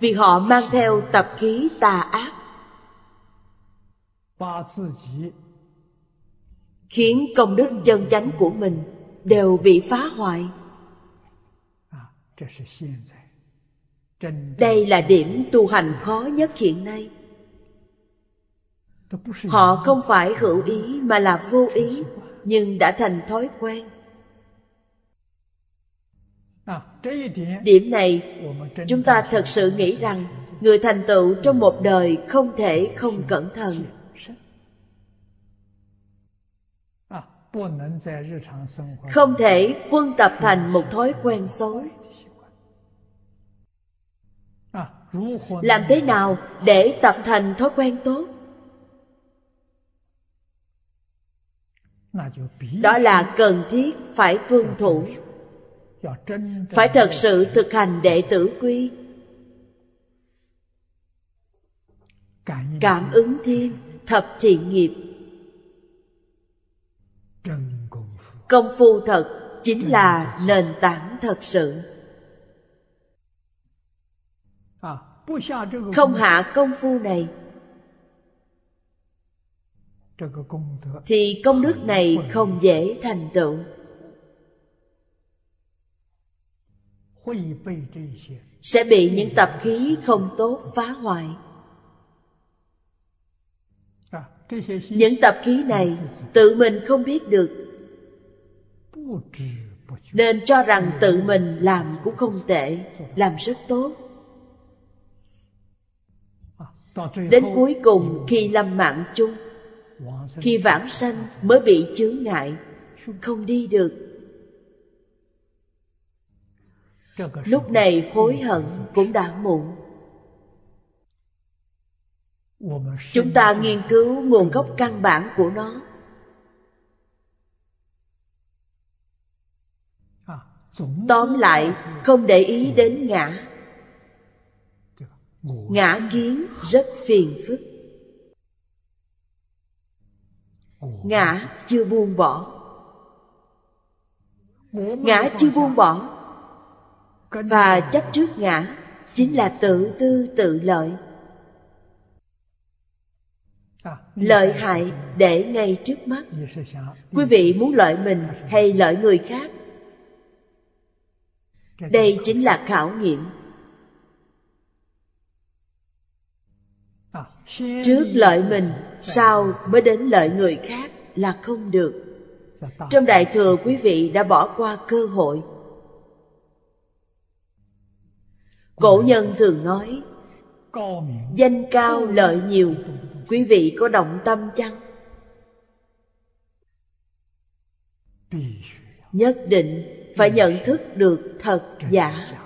Vì họ mang theo tập khí tà ác. Khiến công đức chân chánh của mình đều bị phá hoại. Đây là điểm tu hành khó nhất hiện nay. Họ không phải hữu ý mà là vô ý, nhưng đã thành thói quen điểm này chúng ta thật sự nghĩ rằng người thành tựu trong một đời không thể không cẩn thận. Không thể quân tập thành một thói quen xấu. Làm thế nào để tập thành thói quen tốt? Đó là cần thiết phải tuân thủ phải thật sự thực hành đệ tử quy. Cảm ứng thiên, thập thiện nghiệp. Công phu thật chính là nền tảng thật sự. Không hạ công phu này. Thì công đức này không dễ thành tựu. Sẽ bị những tập khí không tốt phá hoại. những tập khí này tự mình không biết được. nên cho rằng tự mình làm cũng không tệ làm rất tốt. đến cuối cùng khi lâm mạng chung khi vãng sanh mới bị chướng ngại không đi được lúc này hối hận cũng đã muộn. Chúng ta nghiên cứu nguồn gốc căn bản của nó. Tóm lại không để ý đến ngã. Ngã kiến rất phiền phức. Ngã chưa buông bỏ. Ngã chưa buông bỏ và chấp trước ngã chính là tự tư tự lợi. Lợi hại để ngay trước mắt. Quý vị muốn lợi mình hay lợi người khác? Đây chính là khảo nghiệm. Trước lợi mình, sau mới đến lợi người khác là không được. Trong đại thừa, quý vị đã bỏ qua cơ hội. Cổ nhân thường nói, danh cao lợi nhiều, quý vị có động tâm chăng? Nhất định phải nhận thức được thật giả.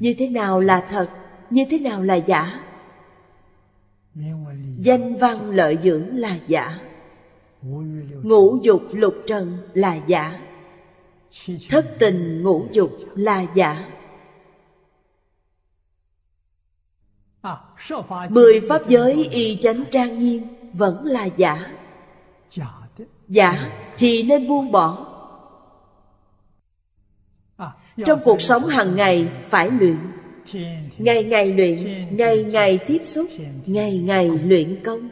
Như thế nào là thật, như thế nào là giả? Danh văn lợi dưỡng là giả. Ngũ dục lục trần là giả thất tình ngũ dục là giả. Mười pháp giới y chánh trang nghiêm vẫn là giả. Giả thì nên buông bỏ. Trong cuộc sống hàng ngày phải luyện. Ngày ngày luyện, ngày ngày tiếp xúc, ngày ngày luyện công.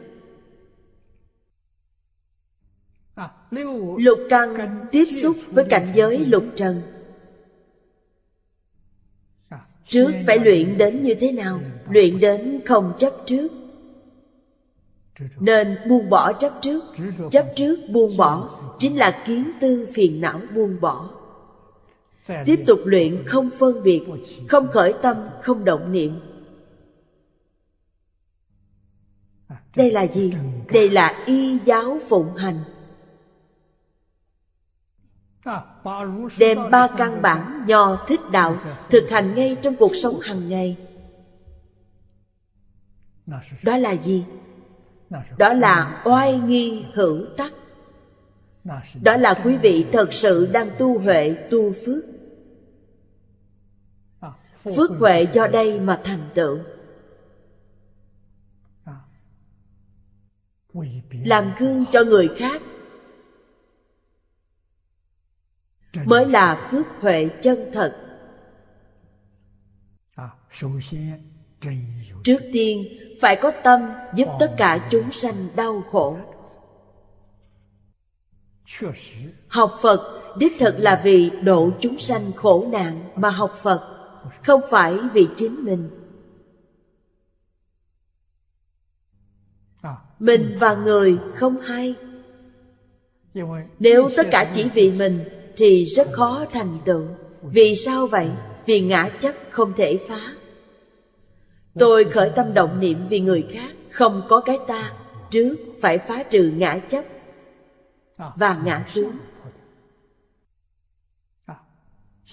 Lục căn tiếp xúc với cảnh giới lục trần. Trước phải luyện đến như thế nào? Luyện đến không chấp trước. Nên buông bỏ chấp trước. Chấp trước buông bỏ Chính là kiến tư phiền não buông bỏ. Tiếp tục luyện không phân biệt Không khởi tâm, không động niệm. Đây là gì? Đây là y giáo phụng hành. Đem ba căn bản nho thích đạo Thực hành ngay trong cuộc sống hàng ngày. Đó là gì? Đó là oai nghi hữu tắc. Đó là quý vị thật sự đang tu huệ, tu phước. Phước huệ do đây mà thành tựu. Làm gương cho người khác mới là phước huệ chân thật. Trước tiên phải có tâm giúp tất cả chúng sanh đau khổ. Học phật đích thực là vì độ chúng sanh khổ nạn mà học phật không phải vì chính mình. Mình và người không hay. Nếu tất cả chỉ vì mình thì rất khó thành tựu. Vì sao vậy? Vì ngã chấp không thể phá. Tôi khởi tâm động niệm vì người khác, không có cái ta, trước phải phá trừ ngã chấp và ngã tướng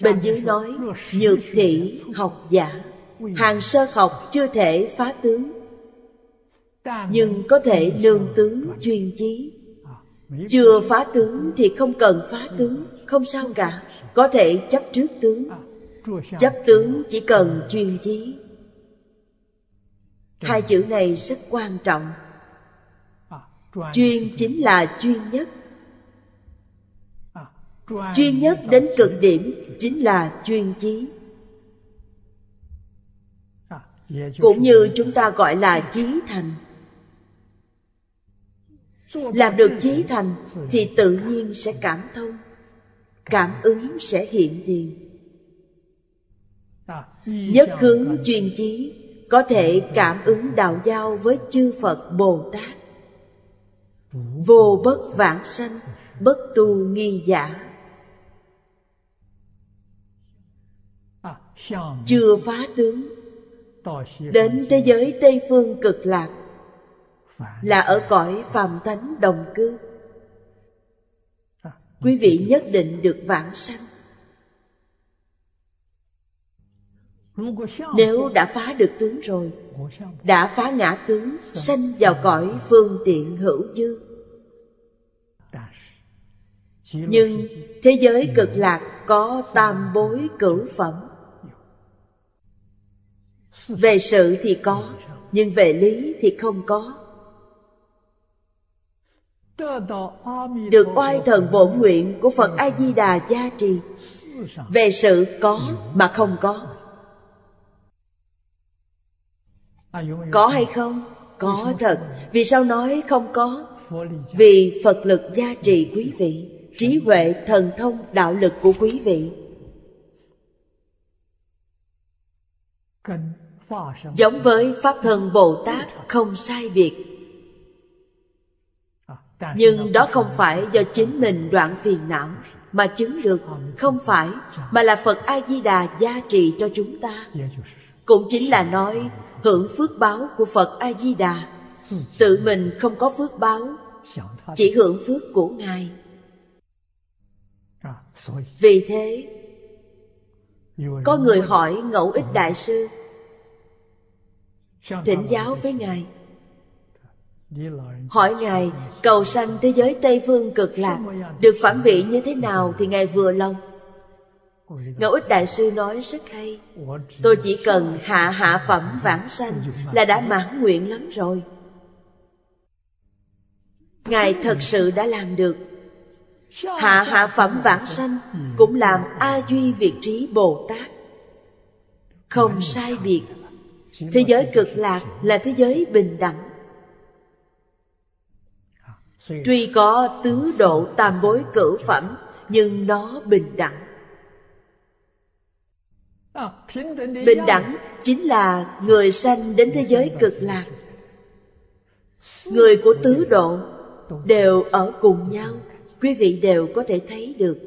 bên dưới nói, nhược thị học giả, hàng sơ học chưa thể phá tướng, nhưng có thể nương tướng chuyên chí. Chưa phá tướng thì không cần phá tướng. Không sao cả. Có thể chấp trước tướng. Chấp tướng chỉ cần chuyên chí. Hai chữ này rất quan trọng. Chuyên chính là chuyên nhất. Chuyên nhất đến cực điểm Chính là chuyên chí. Cũng như chúng ta gọi là chí thành. Làm được chí thành thì tự nhiên sẽ cảm thông cảm ứng sẽ hiện tiền nhất hướng chuyên chí có thể cảm ứng đạo giao với chư phật bồ tát. Vô bất vãng sanh bất tu nghi giả. Chưa phá tướng. Đến thế giới tây phương cực lạc. Là ở cõi phàm thánh đồng cư quý vị nhất định được vãng sanh. Nếu đã phá được tướng rồi, đã phá ngã tướng, sanh vào cõi phương tiện hữu dư. Nhưng thế giới cực lạc có tam bối cửu phẩm. Về sự thì có, nhưng về lý thì không có được oai thần bổn nguyện của phật a di đà gia trì. Về sự có mà không có. Có hay không? Có thật. Vì sao nói không có? Vì phật lực gia trì quý vị, trí huệ, thần thông, đạo lực của quý vị. Giống với pháp thân bồ tát không sai biệt nhưng đó không phải do chính mình đoạn phiền não, mà chứng được không phải, mà là phật a di đà gia trì cho chúng ta. Cũng chính là nói, hưởng phước báo của phật a di đà tự mình không có phước báo, chỉ hưởng phước của ngài. Vì thế, có người hỏi ngẫu ích đại sư, thỉnh giáo với ngài. Hỏi Ngài, cầu sanh thế giới Tây Phương cực lạc, Được phẩm vị như thế nào thì Ngài vừa lòng? Ngẫu ích Đại Sư nói rất hay. Tôi chỉ cần hạ hạ phẩm vãng sanh Là đã mãn nguyện lắm rồi. Ngài thật sự đã làm được. Hạ hạ phẩm vãng sanh Cũng làm A Duy Việt Trí Bồ Tát. Không sai biệt. Thế giới cực lạc là thế giới bình đẳng. Tuy có tứ độ tam bối cửu phẩm Nhưng nó bình đẳng. Bình đẳng chính là người sanh đến thế giới cực lạc. Người của tứ độ đều ở cùng nhau. Quý vị đều có thể thấy được.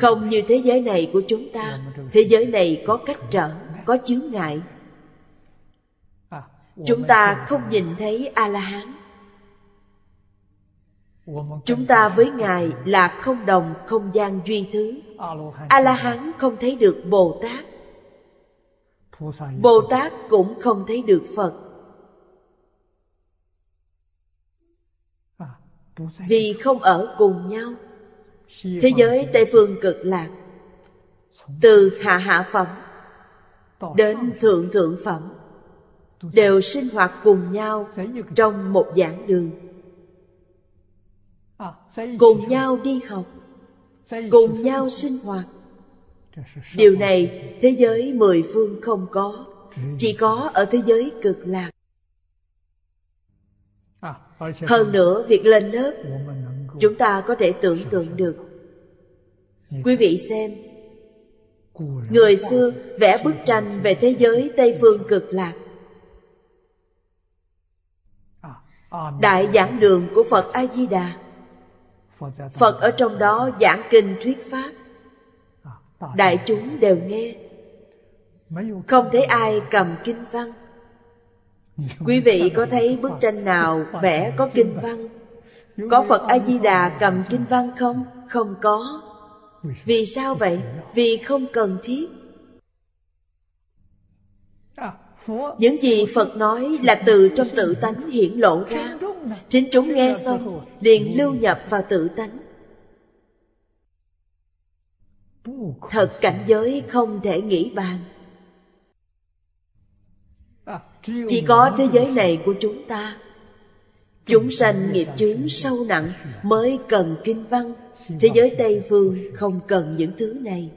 Không? Như thế giới này của chúng ta Thế giới này có cách trở, có chướng ngại. Chúng ta không nhìn thấy A-la-hán Chúng ta với Ngài là không đồng, không gian duy thứ. A-la-hán không thấy được Bồ Tát Bồ Tát cũng không thấy được Phật. Vì không ở cùng nhau. Thế giới Tây Phương cực lạc. Từ hạ hạ phẩm Đến thượng thượng phẩm Đều sinh hoạt cùng nhau Trong một giảng đường. Cùng nhau đi học Cùng nhau sinh hoạt。Điều này thế giới mười phương không có Chỉ có ở thế giới cực lạc。Hơn nữa việc lên lớp Chúng ta có thể tưởng tượng được。Quý vị xem Người xưa vẽ bức tranh về thế giới Tây Phương cực lạc。Đại giảng đường của Phật A-di-đà Phật ở trong đó giảng kinh thuyết pháp. Đại chúng đều nghe. Không thấy ai cầm kinh văn. Quý vị có thấy bức tranh nào vẽ có kinh văn? Có Phật A-di-đà cầm kinh văn không? Không có. Vì sao vậy? Vì không cần thiết. Những gì Phật nói là từ trong tự tánh hiển lộ ra. Chính chúng nghe xong, liền lưu nhập vào tự tánh. Thật cảnh giới không thể nghĩ bàn. Chỉ có thế giới này của chúng ta. Chúng sanh nghiệp chướng sâu nặng Mới cần kinh văn. Thế giới Tây Phương không cần những thứ này.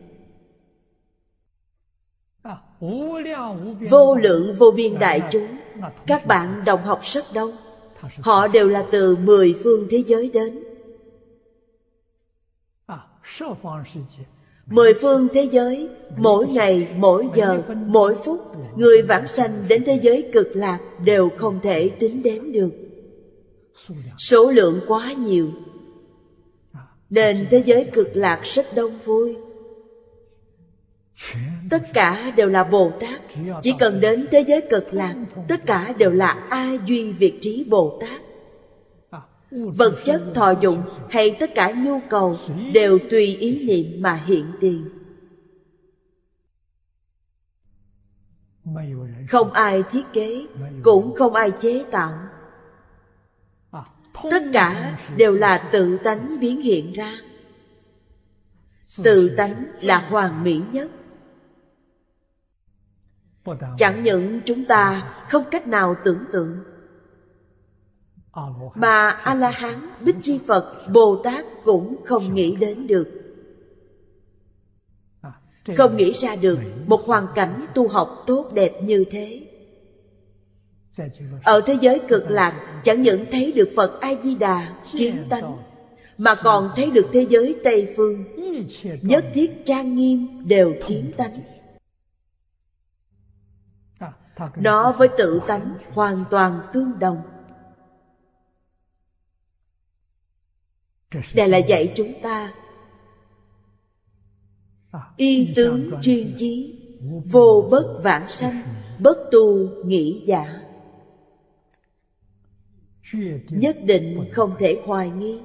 Vô lượng vô biên đại chúng Các bạn đồng học rất đông. Họ đều là từ mười phương thế giới đến. Mười phương thế giới Mỗi ngày, mỗi giờ, mỗi phút Người vãng sanh đến thế giới cực lạc Đều không thể tính đếm được. Số lượng quá nhiều Nên thế giới cực lạc rất đông vui. Tất cả đều là Bồ Tát. Chỉ cần đến thế giới cực lạc, Tất cả đều là A Duy Việt Trí Bồ Tát. Vật chất, thọ dụng hay tất cả nhu cầu Đều tùy ý niệm mà hiện tiền. Không ai thiết kế, Cũng không ai chế tạo. Tất cả đều là tự tánh biến hiện ra. Tự tánh là hoàn mỹ nhất. Chẳng những chúng ta không cách nào tưởng tượng Mà A-la-hán, Bích Chi Phật, Bồ Tát cũng không nghĩ đến được. Không nghĩ ra được một hoàn cảnh tu học tốt đẹp như thế. Ở thế giới cực lạc Chẳng những thấy được Phật A-di-đà, kiến tánh Mà còn thấy được thế giới Tây Phương. Nhất thiết trang nghiêm đều kiến tánh nó với tự tánh hoàn toàn tương đồng. Đây là dạy chúng ta y tướng chuyên chí vô bất vãng sanh bất tu nghĩ giả. Nhất định không thể hoài nghi.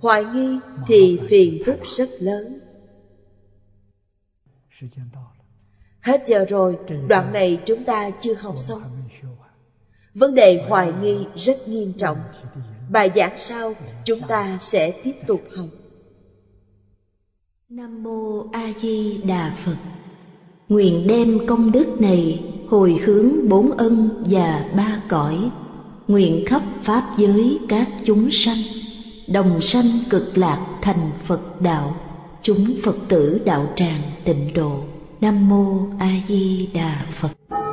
Hoài nghi thì phiền phức rất lớn Hết giờ rồi, đoạn này chúng ta chưa học xong. Vấn đề hoài nghi rất nghiêm trọng. Bài giảng sau chúng ta sẽ tiếp tục học. Nam Mô A Di Đà Phật Nguyện đem công đức này hồi hướng bốn ân và ba cõi Nguyện khắp Pháp giới các chúng sanh Đồng sanh cực lạc thành Phật đạo Chúng Phật tử đạo tràng tịnh độ Nam Mô A Di Đà Phật.